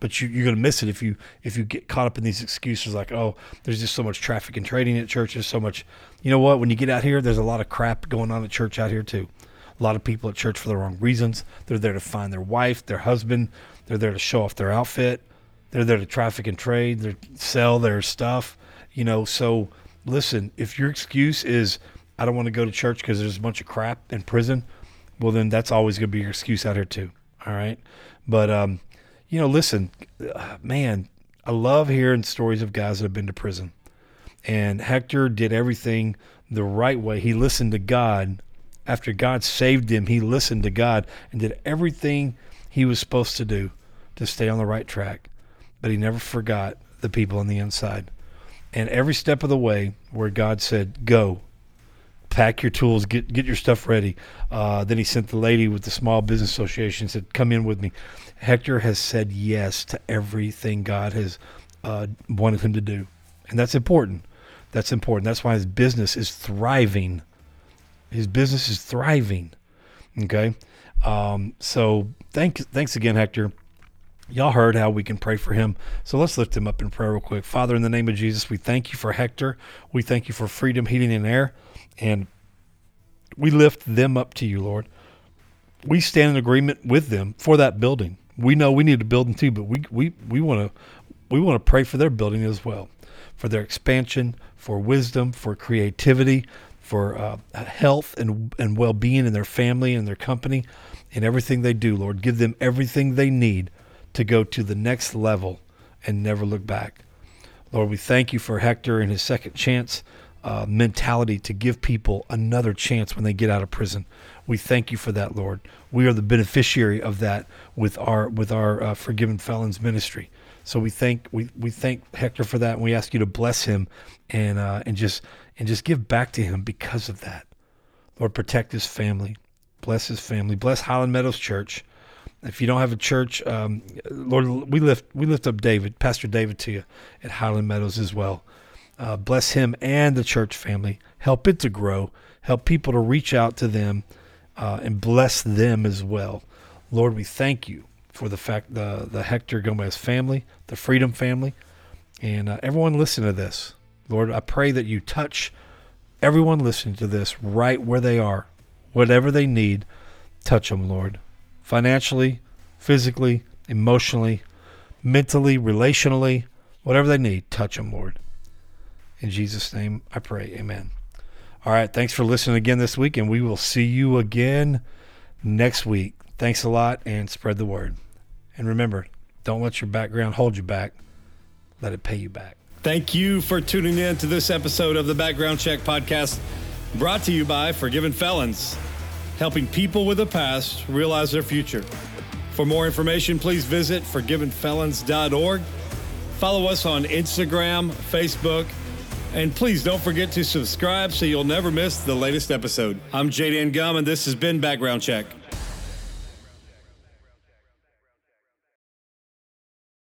But you, you're going to miss it if you if you get caught up in these excuses like, oh, there's just so much traffic and trading at church. There's so much, you know what? When you get out here, there's a lot of crap going on at church out here too. A lot of people at church for the wrong reasons. They're there to find their wife, their husband. They're there to show off their outfit. They're there to traffic and trade. They sell their stuff. You know. So listen, if your excuse is I don't want to go to church because there's a bunch of crap in prison, well then that's always going to be your excuse out here too. All right. But um, you know, listen, uh, man, I love hearing stories of guys that have been to prison. And Hector did everything the right way. He listened to God. After God saved him, he listened to God and did everything he was supposed to do to stay on the right track. But he never forgot the people on the inside. And every step of the way where God said, go, pack your tools, get get your stuff ready. Uh, then he sent the lady with the Small Business Association said, "Come in with me." Hector has said yes to everything God has uh, wanted him to do, and that's important. That's important. That's why his business is thriving. His business is thriving. Okay, um, so thanks thanks again, Hector. Y'all heard how we can pray for him. So let's lift him up in prayer real quick. Father, in the name of Jesus, we thank you for Hector. We thank you for freedom, heating, and air. And we lift them up to you, Lord. We stand in agreement with them for that building we know we need a building too, but we we we want to we want to pray for their building as well, for their expansion, for wisdom, for creativity, for uh, health and and well being in their family and their company, and everything they do. Lord, give them everything they need to go to the next level and never look back. Lord, we thank you for Hector and his second chance uh, mentality to give people another chance when they get out of prison. We thank you for that, Lord. We are the beneficiary of that with our with our uh, forgiven felons ministry. So we thank we, we thank Hector for that, and we ask you to bless him and uh, and just and just give back to him because of that. Lord, protect his family, bless his family, bless Highland Meadows Church. If you don't have a church, um, Lord, we lift we lift up David, Pastor David, to you at Highland Meadows as well. Uh, bless him and the church family. Help it to grow. Help people to reach out to them uh, and bless them as well. Lord, we thank you for the fact the the Hector Gomez family, the Freedom family, and uh, everyone listening to this. Lord, I pray that you touch everyone listening to this right where they are, whatever they need. Touch them, Lord, financially, physically, emotionally, mentally, relationally, whatever they need. Touch them, Lord. In Jesus' name, I pray. Amen. All right. Thanks for listening again this week, and we will see you again next week. Thanks a lot and spread the word. And remember, don't let your background hold you back, let it pay you back. Thank you for tuning in to this episode of the Background Check Podcast, brought to you by Forgiven Felons, helping people with a past realize their future. For more information, please visit forgivenfelons.org. Follow us on Instagram, Facebook, and please don't forget to subscribe so you'll never miss the latest episode. I'm Jaden Gum, and this has been Background Check.